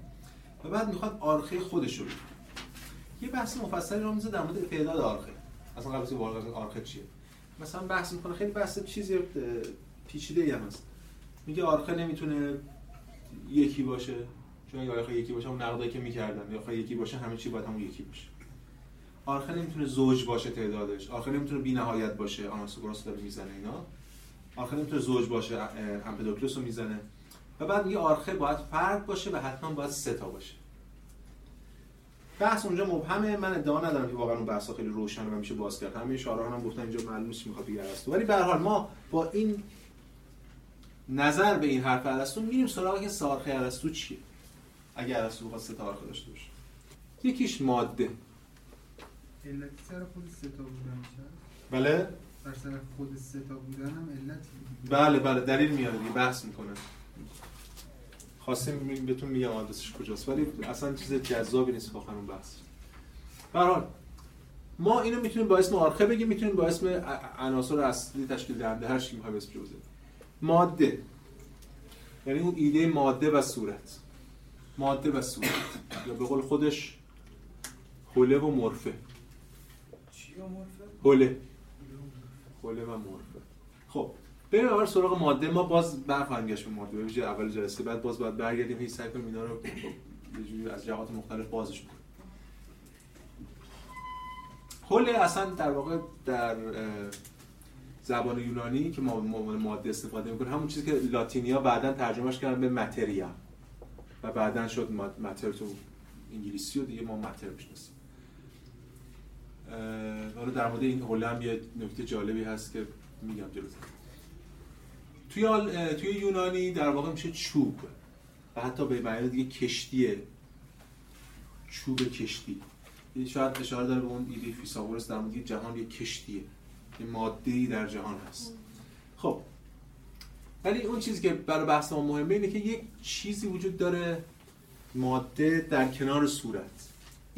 و بعد می‌خواد آرخه خودش رو یه بحث مفصلی رو میزه در مورد تعداد آرخه. اصلا قبل از وارد آرخه چیه. مثلا بحث می‌کنه خیلی بحث چیزی پیچیده ای هم هست. میگه آرخه نمی‌تونه یکی باشه. چون اگه آرخه یکی باشه اون نقدایی که می‌کردن یا آرخه یکی باشه همه چی باید همون یکی باشه. آرخه نمی‌تونه زوج باشه تعدادش. آرخه نمی‌تونه بی نهایت باشه آناسوگراس داره می‌زنه اینا. آرخه نمی‌تونه زوج باشه امپدوکلس رو می‌زنه. و بعد میگه آرخه باید فرد باشه و حتما باید سه تا باشه. بحث اونجا مبهمه. من ادعا ندارم که واقعا اون بحثا خیلی روشن و میشه باز کرد. همه اشاره هم گفتن اینجا معلوم نیست می‌خواد بگه ارسطو. ولی به هر حال ما با این نظر به این حرف ارسطو میریم سراغ که سارخه ارسطو چیه؟ اگر ارسطو بخواد سه تا داشته باشه. یکیش ماده. علت سر خود سه تا بودن بله. بر سر خود سه تا بودن هم علت بله بله دلیل میاره بحث می‌کنه. خواستیم بهتون میگم آدرسش کجاست ولی اصلا چیز جذابی نیست واقعا اون بحث. حال ما اینو می‌تونیم با اسم آرخه بگیم می‌تونیم با اسم عناصر اصلی تشکیل دهنده هر چی می‌خوایم اسمش بزنیم. ماده. یعنی اون ایده ماده و صورت. ماده و صورت. یا به قول خودش حوله و مرفه. چی مرفه؟ حوله حوله و مرفه خب بریم اول سراغ ماده. ما باز برخواهیم گشت به ماده. ببینید اول جلسه. بعد باز باید برگردیم هیچ سعی کنیم اینا رو خب از جهات مختلف بازش کنیم. کل اصلا در واقع در زبان یونانی که ما ماده استفاده می‌کنیم همون چیزی که لاتینیا بعدا ترجمهش کردن به متریا و بعدا شد ماتر تو انگلیسی و دیگه ما ماتر می‌شناسیم. حالا در مورد این حوله هم یه نکته جالبی هست که میگم جلوتر. توی توی یونانی در واقع میشه چوب. و حتی به معنی دیگه کشتیه چوب کشتی. شاید اشاره داره به اون ایده فیثاغورس در مورد جهان یه کشتیه. یه ماده در جهان هست. خب. ولی اون چیزی که برای بحث ما مهمه اینه که یک چیزی وجود داره ماده در کنار صورت.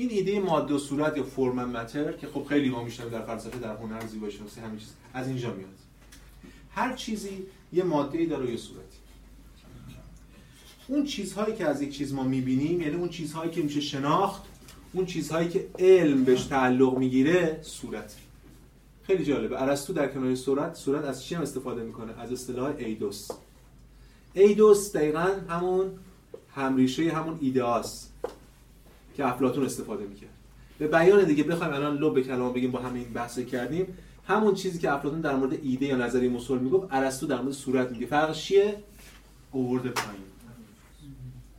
این ایده ماده و صورت یا فرم متر که خب خیلی ما میشنم در فلسفه در هنر زیبایی شناسی همین چیز از اینجا میاد. هر چیزی یه ماده ای داره یه صورتی. اون چیزهایی که از یک چیز ما می‌بینیم یعنی اون چیزهایی که میشه شناخت اون چیزهایی که علم بهش تعلق می‌گیره صورت. خیلی جالبه. ارسطو در کنار صورت صورت از چی استفاده می‌کنه؟ از اصطلاح ایدوس. ایدوس دقیقا همون همریشه همون ایدئاست که افلاتون استفاده می‌کرد. به بیان دیگه بخوایم الان لب کلام بگیم با همین بحث کردیم. همون چیزی که افلاطون در مورد ایده یا نظریه مسل می‌گفت ارسطو در مورد صورت میگه. فرق چیه؟ اوورده پایین.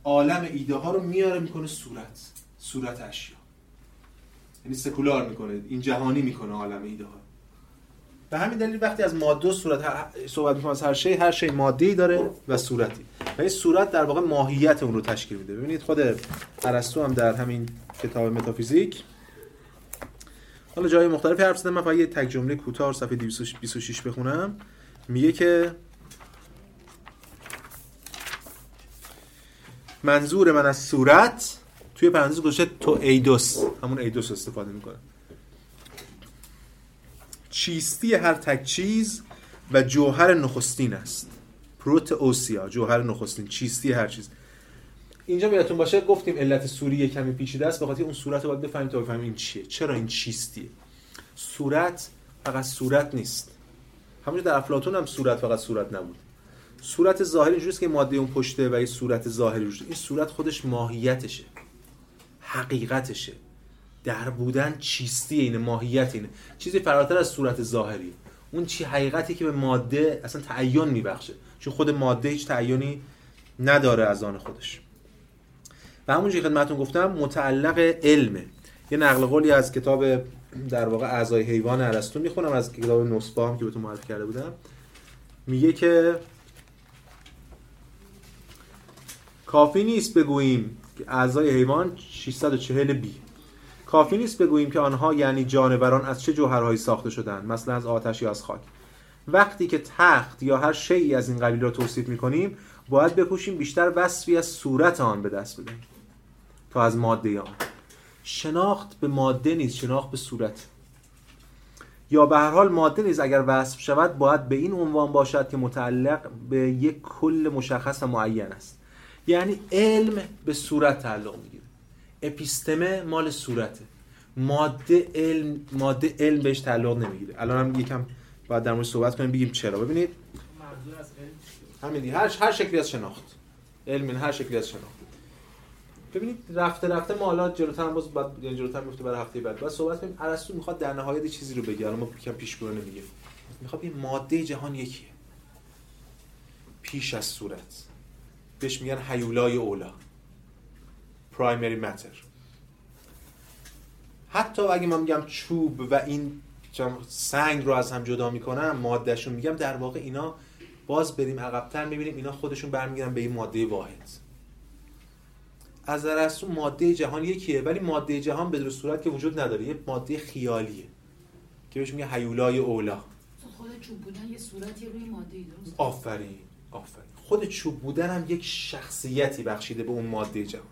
عالم ایده ها رو میاره می‌کنه صورت صورت اشیا. یعنی سکولار می‌کنه این جهانی می‌کنه عالم ایده ها به همین دلیل وقتی از ماده و صورت صحبت می‌کنم از هر شی هر شی ماده ای داره و صورتی. و این صورت در واقع ماهیت اون رو تشکیل میده. ببینید خود ارسطو هم در همین کتاب متافیزیک حالا جای مختلفی حرف زدم. من فقط یه تک جمله کوتاه صفحه 226 بخونم. میگه که منظور من از صورت توی پرانتز گذاشته تو ایدوس همون ایدوس استفاده می‌کنه. چیستی هر تک چیز و جوهر نخستین است. پروت اوسیا جوهر نخستین چیستی هر چیز. اینجا بیاتون باشه گفتیم علت سوری کمی پیچیده است بخاطر اون صورت رو باید بفهمیم تا بفهمیم این چیه. چرا این چیستیه؟ صورت فقط صورت نیست. همونجا در افلاطون هم صورت فقط صورت نبود. صورت ظاهری اینجوریه که ماده اون پشته و این صورت ظاهری وجود این صورت خودش ماهیتشه. حقیقتشه. در بودن چیستی اینه ماهیت اینه. چیزی فراتر از صورت ظاهری. اون چی حقیقتی که به ماده اصلا تعین میبخشه. چون خود ماده هیچ تعیینی نداره از آن خودش. و همونجوری خدمتتون گفتم متعلق علمه یه نقل قولی از کتاب در واقع اعضای حیوان ارسطو می‌خونم از کتاب نصبا هم که بهتون معرفی کرده بودم. میگه که کافی نیست بگوییم که اعضای حیوان 640 بی. کافی نیست بگوییم که آنها یعنی جانوران از چه جوهرهایی ساخته شدند مثلا از آتش یا از خاک. وقتی که تخت یا هر شیعی از این قبیل را توصیف می‌کنیم باید بکوشیم بیشتر وصفی از صورت آن به دست بدهیم تا از ماده آن. شناخت به ماده نیست شناخت به صورت. یا به هر حال ماده نیز اگر وصف شود باید به این عنوان باشد که متعلق به یک کل مشخص و معین است. یعنی علم به صورت تعلق می‌گیره. اپیستمه مال صورته. ماده علم ماده علم بهش تعلق نمی‌گیره. الان هم یکم باید در مورد صحبت کنیم بگیم چرا. ببینید منظور از علم چیه؟ همین دیگه. هر هر شکلی از شناخت. علم یعنی هر شکلی از شناخت. ببینید رفته رفته ما حالا جلوتر باز بعد یعنی جلوتر میفته برای هفته بعد. بعد صحبت کنیم. ارسطو می‌خواد در نهایت چیزی رو بگه. ما یکم پیشگویانه میگه می‌خواد این ماده جهان یکیه. پیش از صورت. بهش میگن هیولای اولا. پرایمری ماتر حتی اگه من میگم چوب و این سنگ رو از هم جدا می‌کنم مادهشون میگم. در واقع اینا باز بریم عقبتر می‌بینیم اینا خودشون برمیگردن به این ماده واحد. از ارسطو ماده جهان یکیه ولی ماده جهان بدون صورت که وجود نداره. یه ماده خیالیه که بهش میگه هیولای اولا. خود چوب بودن یه صورتی روی ماده درست آفرین آفرین. خود چوب بودن هم یک شخصیتی بخشیده به اون ماده جهان.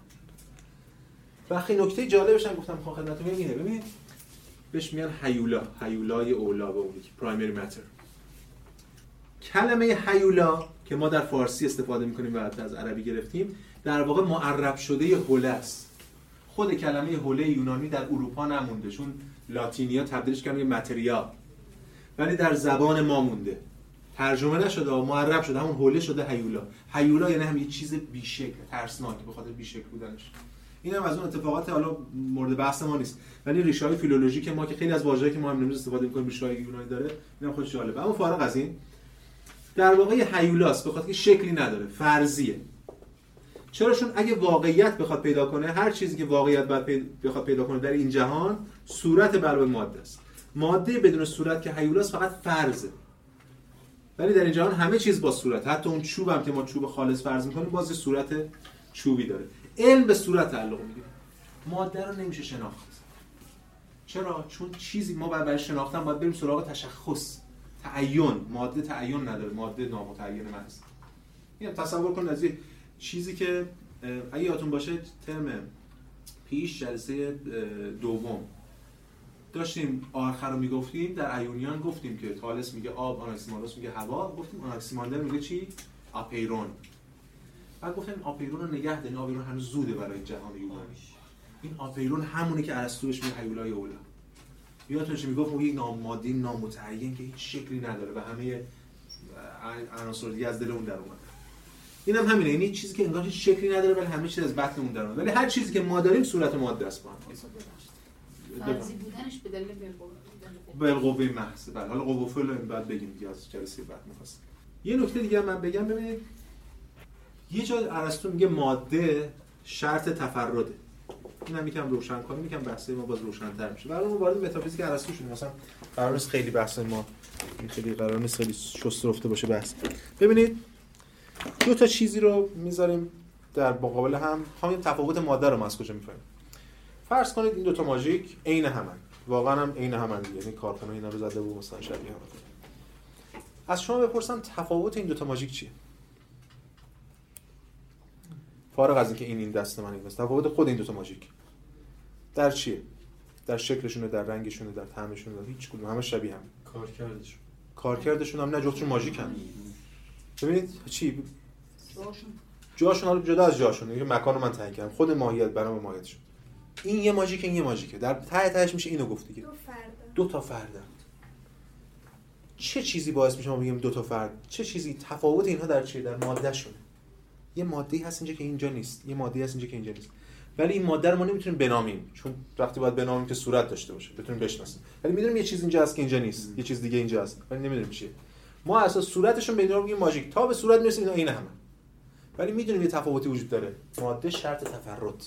وقتی نکته جالبش هم گفتم خواهم خدمتتون بگم اینه ببینید بهش میگن هیولا هیولای اولا به اون پرایمری ماتر کلمه هیولا که ما در فارسی استفاده می‌کنیم و از عربی گرفتیم در واقع معرب شده هوله است. خود کلمه هوله یونانی در اروپا نمونده چون لاتینیا تبدیلش کردن به متریا ولی در زبان ما مونده. ترجمه نشده و معرب شده همون حوله شده هیولا. هیولا یعنی هم یه چیز بیشکل ترسناک به خاطر بیشکل بودنش. این هم از اون اتفاقات حالا مورد بحث ما نیست. ولی ریشه های فیلولوژیک ما که خیلی از واژه‌ای که ما هم امروز استفاده می‌کنیم ریشه های یونانی داره اینم خودش جالبه. اما فارغ از این در واقع به خاطر که شکلی نداره فرضیه. چرا چون اگه واقعیت بخواد پیدا کنه هر چیزی که واقعیت پی- بخواد پیدا کنه در این جهان صورت برای ماده است. ماده بدون صورت که هیولاست فقط فرضه. ولی در این جهان همه چیز با صورت. حتی اون چوب هم که ما چوب خالص فرض می‌کنیم باز صورت چوبی داره. علم به صورت تعلق می‌گیره. ماده رو نمیشه شناخت. چرا؟ چون چیزی ما برای شناختن باید بریم سراغ تشخص. تعین. ماده تعین نداره. ماده نامتعین محض این تصور کن از چیزی که اگه یادتون باشه ترم پیش جلسه دوم. داشتیم آخر رو می‌گفتیم در ایونیان گفتیم که تالس میگه آب آناکسیماندروس میگه هوا. گفتیم آناکسیماندر میگه چی؟ آپیرون. بعد گفتیم آپیرون رو نگه دارین آپیرون هنوز زوده برای جهان یونانی این آپیرون همونه که ارسطو بهش میگه هیولای اولا. یادتونش می‌گفت اون یک نامادی نامتعین که هیچ شکلی نداره و همه عناصر دیگه از دل اون در اومده این هم همینه یعنی چیزی که انگار هیچ شکلی نداره ولی همه چیز از بطن اون در اومده ولی هر چیزی که ما داریم صورت ماده است با هم. فرضی بودنش به دلیل بالقوه. محض. بله حالا قوه فعل رو بعد بگیم دیگه از جلسه بعد مفصل. یه نکته دیگه من بگم ببینید یه جا ارسطو میگه ماده شرط تفرده. این هم روشن کنیم یکم بحث ما باز روشن‌تر میشه. برای ما وارد متافیزیک ارسطو شدیم. مثلا قرار نیست خیلی بحث ما خیلی قرار نیست خیلی شست رفته باشه بحث. ببینید دو تا چیزی رو می‌ذاریم در مقابل هم. همین تفاوت ماده رو ما از کجا می‌فهمیم؟ فرض کنید این دو تا ماژیک عین همن. واقعا هم عین همن یعنی کارخونه اینا رو زده و مثلا شبیه هم از شما بپرسم تفاوت این دو تا ماژیک چیه؟ فارغ از اینکه این این دست من این دست تفاوت خود این دو تا ماژیک در چیه؟ در شکلشونه در رنگشونه در طعمشونه در هیچ کدوم همه شبیه هم. کار کردش کارکردشون هم نه جفتشون ماژیک هم. ببینید چی؟ جاشون. جاشون حالا جدا از جاشون یه مکان رو من تعیین کردم. خود ماهیت برام ماهیتشون این یه ماژیک این یه ماژیکه در ته تهش میشه اینو گفت دیگه. دو تا فردن چه چیزی باعث میشه ما بگیم دو تا فرد؟ چه چیزی؟ تفاوت اینها در چیه؟ در ماده شونه یه ماده هست اینجا که اینجا نیست. یه ماده هست اینجا که اینجا نیست. ولی این ماده رو ما نمی‌تونیم بنامیم. چون وقتی باید بنامیم که صورت داشته باشه. بتونیم بشناسیم. ولی می‌دونیم یه چیز اینجا هست که اینجا نیست. یه چیز دیگه اینجا هست. ولی نمی‌دونیم چیه. ما اساس صورتشون به میگیم ماژیک. تا به صورت می‌رسیم اینا این همه. ولی می‌دونیم یه تفاوتی وجود داره. ماده شرط تفرد.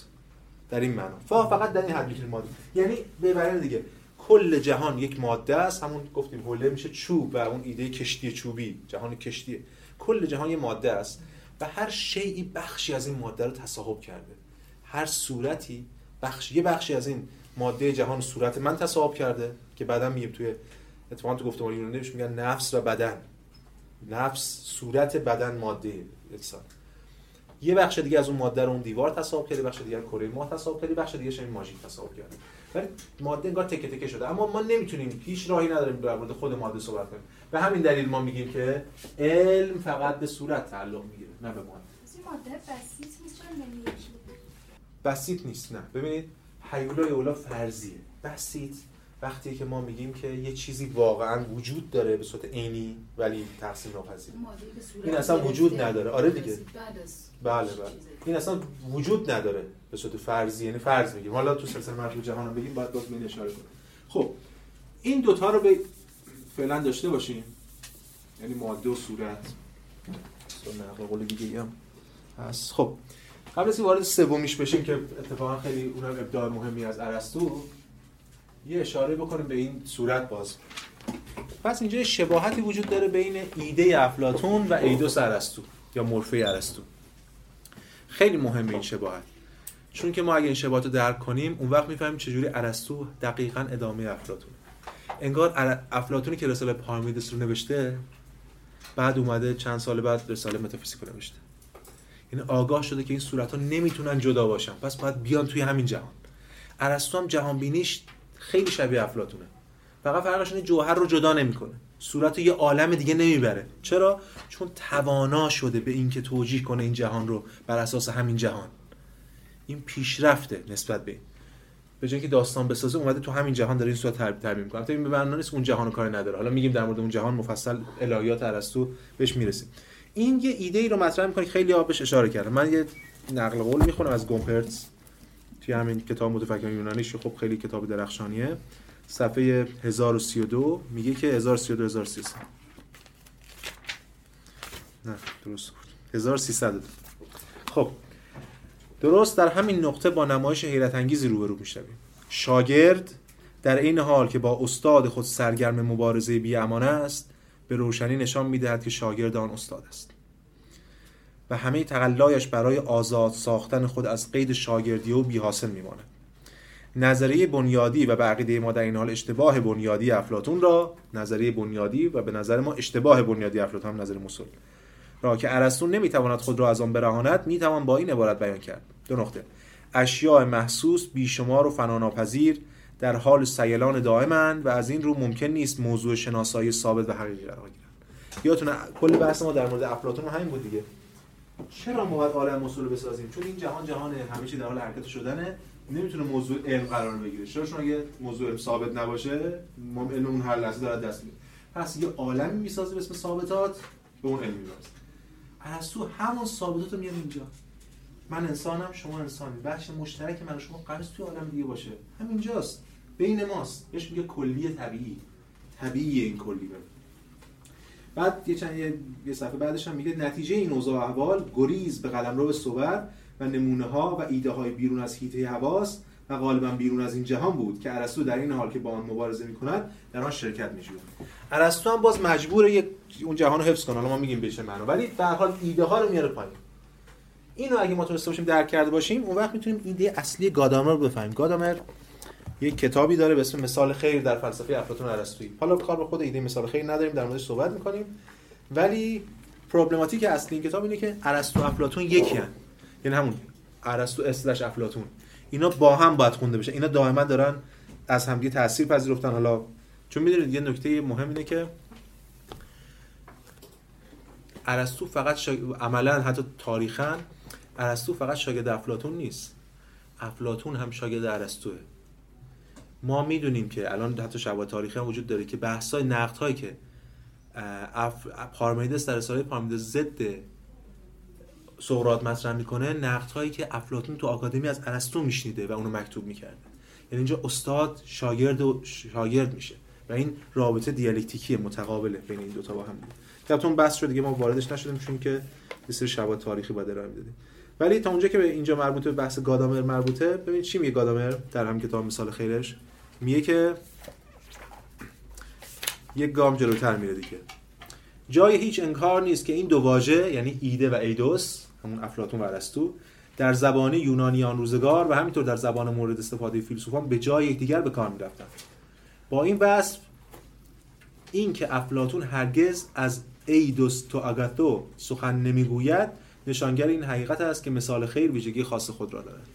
در این معنا. فا فقط در این حد می‌تونیم ماده. یعنی به بیان دیگه. کل جهان یک ماده است. همون گفتیم حوله میشه چوب و اون ایده کشتی چوبی. جهان کشتیه. کل جهان یه ماده است. و هر شیعی بخشی از این ماده رو تصاحب کرده. هر صورتی بخش یه بخشی از این ماده جهان صورت من تصاحب کرده که بعدا میگیم توی اتفاقا تو گفتمان یونانی بهش میگن نفس و بدن. نفس صورت بدن ماده انسان یه بخش دیگه از اون ماده رو اون دیوار تصاحب کرده بخش دیگه کره ماه تصاحب کرده بخش دیگه این ماژیک تصاحب کرده. ولی ماده انگار تکه تکه شده. اما ما نمی‌تونیم هیچ راهی نداریم در مورد خود ماده صحبت کنیم. به همین دلیل ما میگیم که علم فقط به صورت تعلق می‌گیره نه به ماده بسیط نیست نه ببینید حیولا اولا فرضیه بسیط وقتی که ما میگیم که یه چیزی واقعا وجود داره به صورت عینی ولی تقسیم ناپذیر ماده به صورت این اصلا وجود. نداره. آره دیگه. بله. بله این اصلا وجود نداره به صورت فرضی یعنی فرض میگیم حالا تو سلسله مربوط جهان هم بگیم باید باز به این اشاره کنیم خب این دوتا رو به فعلا داشته باشیم. یعنی ماده و صورت. نقل قول دیگه هم هست. خب قبل از وارد سومیش بشیم که اتفاقا خیلی اونم ابداع مهمی از ارسطو یه اشاره بکنیم به این صورت باز. پس اینجا شباهتی وجود داره بین ایده افلاطون و ایدوس ارسطو یا مورفه ارسطو. خیلی مهمه این شباهت. چون که ما اگه این شباهت رو درک کنیم اون وقت می‌فهمیم چجوری ارسطو دقیقا ادامه افلاطون. انگار ار- افلاطونی که رساله پارمیدس رو نوشته. بعد اومده چند سال بعد رساله متافیزیک رو نوشته. یعنی آگاه شده که این صورت ها نمی‌تونن جدا باشن. پس باید بیان توی همین جهان. ارسطو هم جهان بینیش خیلی شبیه افلاطونه. فقط فرقش اینه جوهر رو جدا نمی‌کنه. صورت یه عالم دیگه نمی‌بره. چرا؟ چون توانا شده به اینکه توجیه کنه این جهان رو بر اساس همین جهان. این پیشرفته نسبت به این. به جای اینکه داستان بسازه اومده تو همین جهان داره این صورت تربیت تعبیر می‌کنه. البته این به معنی نیست اون جهان رو کاری نداره. حالا میگیم در مورد اون جهان مفصل الهیات ارسطو بهش می‌رسیم. این یه ایده ای رو مطرح می‌کنه خیلی بهش اشاره کردن من یه نقل قول می‌خونم از گومپرتس توی همین کتاب متفکران یونانیش. خب خیلی کتاب درخشانیه. صفحه 1032 میگه که 1032 1300 نه درست گفت 1302 خب درست در همین نقطه با نمایش حیرت انگیزی روبرو می‌شویم شاگرد در این حال که با استاد خود سرگرم مبارزه بی است به روشنی نشان می‌دهد که شاگرد آن استاد است. و همه تقلایش برای آزاد ساختن خود از قید شاگردی و بی حاصل میماند نظریه بنیادی و به عقیده ما در این حال اشتباه بنیادی افلاطون را نظریه بنیادی و به نظر ما اشتباه بنیادی افلاطون هم نظر مسل را که ارسطو نمی‌تواند خود را از آن برهاند می‌توان با این عبارت بیان کرد. دو نقطه. اشیاء محسوس بیشمار و فناناپذیر در حال سیلان دائمند و از این رو ممکن نیست موضوع شناسایی ثابت و حقیقی قرار گیرند یادتونه کل بحث ما در مورد افلاطون همین بود دیگه. چرا ما باید عالم اصول بسازیم؟ چون این جهان جهان همه چی در حال حرکت شدنه. نمی‌تونه موضوع علم قرار بگیره. چرا؟ چون اگه موضوع علم ثابت نباشه ما علم اون هر لحظه داره دست میده. پس یه عالمی می‌سازه به اسم ثابتات به اون علم میبرسه ارسطو همون ثابتات رو میاره اینجا. من انسانم شما انسانی. بخش مشترک من و شما نیست توی عالم دیگه باشه. همینجاست بین ماست. بهش میگه کلی طبیعی. طبیعی این کلی بره. بعد یه چند یه, صفحه بعدش هم میگه نتیجه این اوضاع احوال گریز به قلمرو صور و نمونه ها و ایده های بیرون از حیطه حواس و غالبا بیرون از این جهان بود که ارسطو در این حال که با آن مبارزه می‌کند در آن شرکت می‌جوید. ارسطو هم باز مجبوره یک اون جهان رو حفظ کنه. حالا ما میگیم به چه معنا ولی به هر حال ایده ها رو میاره پایین. اینو اگه ما تونسته باشیم درک کرده باشیم اون وقت می‌تونیم ایده اصلی گادامر رو بفهمیم. گادامر یک کتابی داره به اسم مثال خیر در فلسفه افلاطون ارسطویی حالا کار به خود ایده مثال خیر نداریم در موردش صحبت می‌کنیم. ولی پروبلماتیک اصلی این کتاب اینه که ارسطو افلاطون یکی هن. یعنی همون ارسطو اسلش افلاطون. اینا با هم باید خونده بشه اینا دائما دارن از همدیگه تاثیر پذیرفتن. حالا چون می‌دونید یه نکته مهم اینه که ارسطو فقط شا... عملا حتی تاریخا ارسطو فقط شاگرد افلاطون نیست. افلاطون هم شاگرد ارسطوه. ما می‌دونیم که الان حتی شواهد تاریخی هم وجود داره که بحث‌های نقدهایی که. پارمیدس در رساله پارمیدس ضد سقراط مطرح می‌کنه نقدهایی که افلاطون تو آکادمی از ارسطو میشنیده و اونو مکتوب می‌کرده. یعنی اینجا استاد شاگرد و شاگرد میشه و این رابطه دیالکتیکی متقابله بین این دوتا با هم البته بحث شده دیگه ما واردش نشدیم چون که یه سری شواهد تاریخی باید ارائه می‌دادیم ولی تا اونجا که به اینجا مربوطه به بحث گادامر مربوطه ببینید چی میگه گادامر در هم کتاب مثال خیرش میگه که یک گام جلوتر میره دیگه. جای هیچ انکار نیست که این دو واژه یعنی ایده و ایدوس همون افلاطون و ارسطو در زبان یونانیان روزگار و همینطور در زبان مورد استفاده فیلسوفان به جای یکدیگر به کار می‌رفتن. با این وصف این که افلاطون هرگز از ایدوس تو آگاتو سخن نمی‌گوید نشانگر این حقیقت است که مثال خیر ویژگی خاص خود را دارد.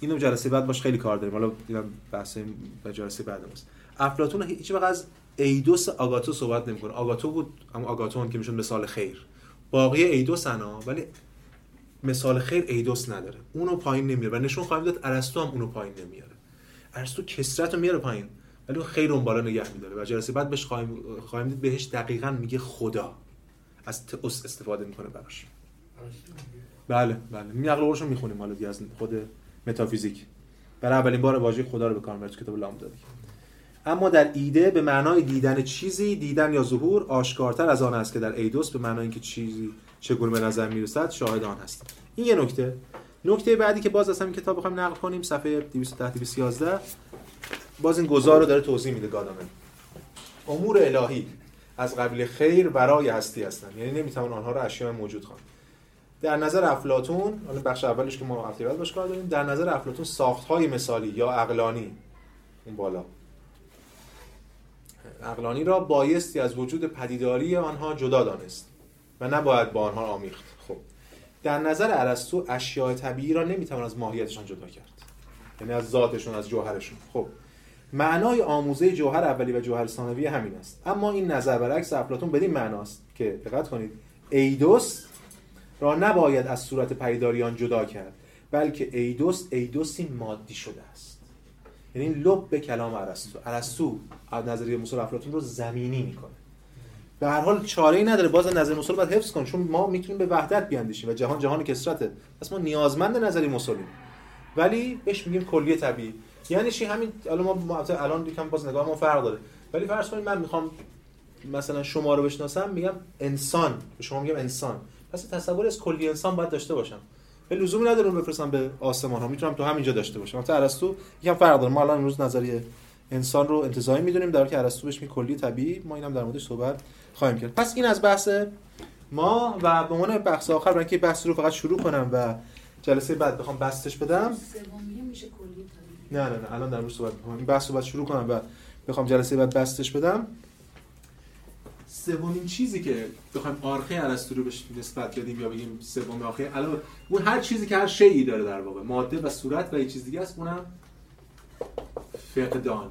اینو جلسه بعد باش خیلی کار داریم. حالا اینم بحث به جلسه بعد ماست. افلاطون هیچ وقت از ایدوس آگاتو صحبت نمی‌کنه. آگاتو بود اما آگاتون که میشون مثال خیر. باقی ایدوس انا ولی مثال خیر ایدوس نداره. اونو پایین نمیاره و نشون خواهیم داد ارسطو هم اونو پایین نمیاره. ارسطو کسرت رو میاره پایین ولی اون خیر اون بالا نگه میداره. و جلسه بعد بهش خواهیم خواهیم دید بهش دقیقا میگه خدا. از تئوس استفاده می‌کنه براش. بله بله. این قولش رو می‌خونیم حالا دیگه از خود متافیزیک. برای اولین بار واژه خدا رو به کار تو کتاب لام دادی. اما در ایده به معنای دیدن چیزی دیدن یا ظهور آشکارتر از آن است که در ایدوس به معنای اینکه چیزی چگونه به نظر می‌رسد شاهد آن هست این یه نکته. نکته بعدی که باز از همین کتاب بخوایم نقل کنیم صفحه 210 211 باز این گزار رو داره توضیح میده گادامن. امور الهی از قبیل خیر برای هستی هستند یعنی نمی‌توان آنها رو اشیاء موجود خواند. در نظر افلاطون حالا بخش اولش که ما هفته بعد باش کار داریم در نظر افلاطون ساختهای مثالی یا عقلانی اون بالا. عقلانی را بایستی از وجود پدیداری آنها جدا دانست و نباید با آنها آمیخت. خب در نظر ارسطو اشیاء طبیعی را نمی‌توان از ماهیتشان جدا کرد یعنی از ذاتشون از جوهرشون. خب معنای آموزه جوهر اولی و جوهر ثانوی همین است. اما این نظر برعکس افلاطون بدین معناست که دقت کنید ایدوس را نباید از صورت پیداریان جدا کرد بلکه ایدوس ایدوسی مادی شده است. یعنی لب به کلام ارسطو ارسطو از نظریه موسی افلاطون رو زمینی می‌کنه. به هر حال چاره ای نداره باز نظر رو باید حفظ کنیم چون ما می‌تونیم به وحدت بیاندیشیم و جهان جهان کسرته. پس ما نیازمند نظری موسولیم ولی بهش میگیم کلیه طبیعی. یعنی چی؟ همین الان ما الان یکم باز نگاه ما فرق داره. ولی فرض کنید من می‌خوام مثلا شما رو بشناسم میگم انسان. به شما میگم انسان. پس تصور از کلی انسان باید داشته باشم. به لزومی نداره اون بفرستم به آسمان ها. می‌تونم تو همینجا داشته باشم. مثلا ارسطو یکم فرق داره. ما الان امروز نظریه انسان رو انتزاعی می‌دونیم. در حالی که ارسطو بهش میگه کلی طبیعی. ما اینم در موردش صحبت خواهیم کرد. پس این از بحث ما و به عنوان بحث آخر برای اینکه بحث رو فقط شروع کنم و جلسه بعد بخوام بستش بدم. میشه کلی نه نه نه. الان در مورد صحبت می‌کنم. این بحث رو بعد شروع کنم و بخوام جلسه بعد بستش بدم. سومین چیزی که بخوایم آرخه ارسطو رو بهش نسبت بدیم یا بگیم سوم آرخه علاوه اون هر چیزی که هر شیئی داره در واقع ماده و صورت و یه چیز دیگه است اونم فقدانه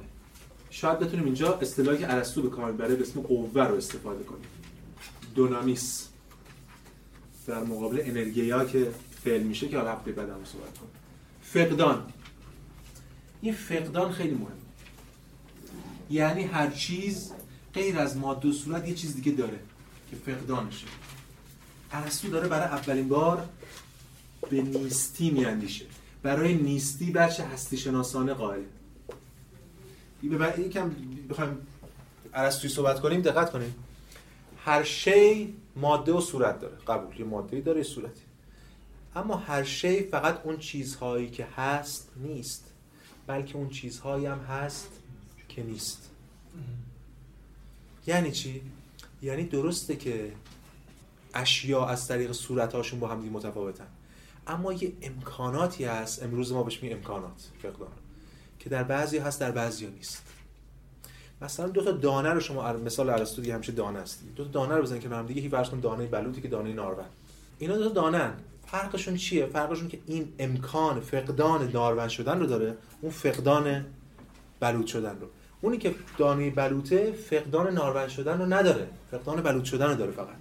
شاید بتونیم اینجا اصطلاحی که ارسطو به کار می‌بره به اسم قوه رو استفاده کنیم. دونامیس. در مقابل انرژیا که فعل میشه که حالا هفته صحبت کنیم. فقدان. این فقدان خیلی مهمه. یعنی هر چیز غیر از ماده و صورت یه چیز دیگه داره که فقدانشه ارسطو داره برای اولین بار به نیستی میاندیشه. برای نیستی بچه هستی شناسانه قائل یکم بخوایم ارسطویی صحبت کنیم دقت کنیم. هر شی ماده و صورت داره. قبول. یه ماده داره یه صورتی. اما هر شی فقط اون چیزهایی که هست نیست بلکه اون چیزهایی هم هست که نیست. یعنی چی؟ یعنی درسته که اشیا از طریق صورتهاشون با هم دیگه متفاوتن. اما یه امکاناتی هست امروز ما بهش میگیم امکانات فقدان که در بعضی هست در بعضی نیست. مثلا دو تا دانه رو شما مثال ارسطو دیگه همیشه دانه است. دو تا دانه رو بزنید که هم دیگه هی فرض دانه بلوطی که دانه نارون اینا دو تا دانه فرقشون چیه؟ فرقشون که این امکان فقدان نارون شدن رو داره اون فقدان بلوط شدن رو. اونی که دانه بلوطه فقدان نارون شدن رو نداره. فقدان بلوط شدن رو داره فقط.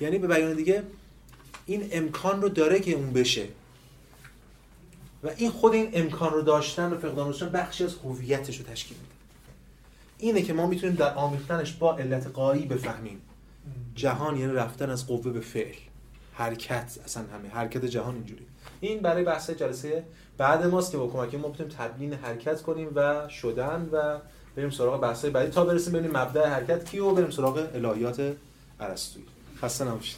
یعنی به بیان دیگه این امکان رو داره که اون بشه. و این خود این امکان رو داشتن و فقدان داشتن بخشی از هویتش رو تشکیل میده. اینه که ما می‌تونیم در آمیختنش با علت قایی بفهمیم. جهان یعنی رفتن از قوه به فعل. حرکت اصلا همه. حرکت جهان اینجوری. این برای بحث جلسه بعد ماست که با کمک ما بتونیم تبیین حرکت کنیم و شدن و بریم سراغ بحث بعدی. تا برسیم ببینیم مبدأ حرکت کیه و بریم سراغ الهیات ارسطویی. خسته نباشید.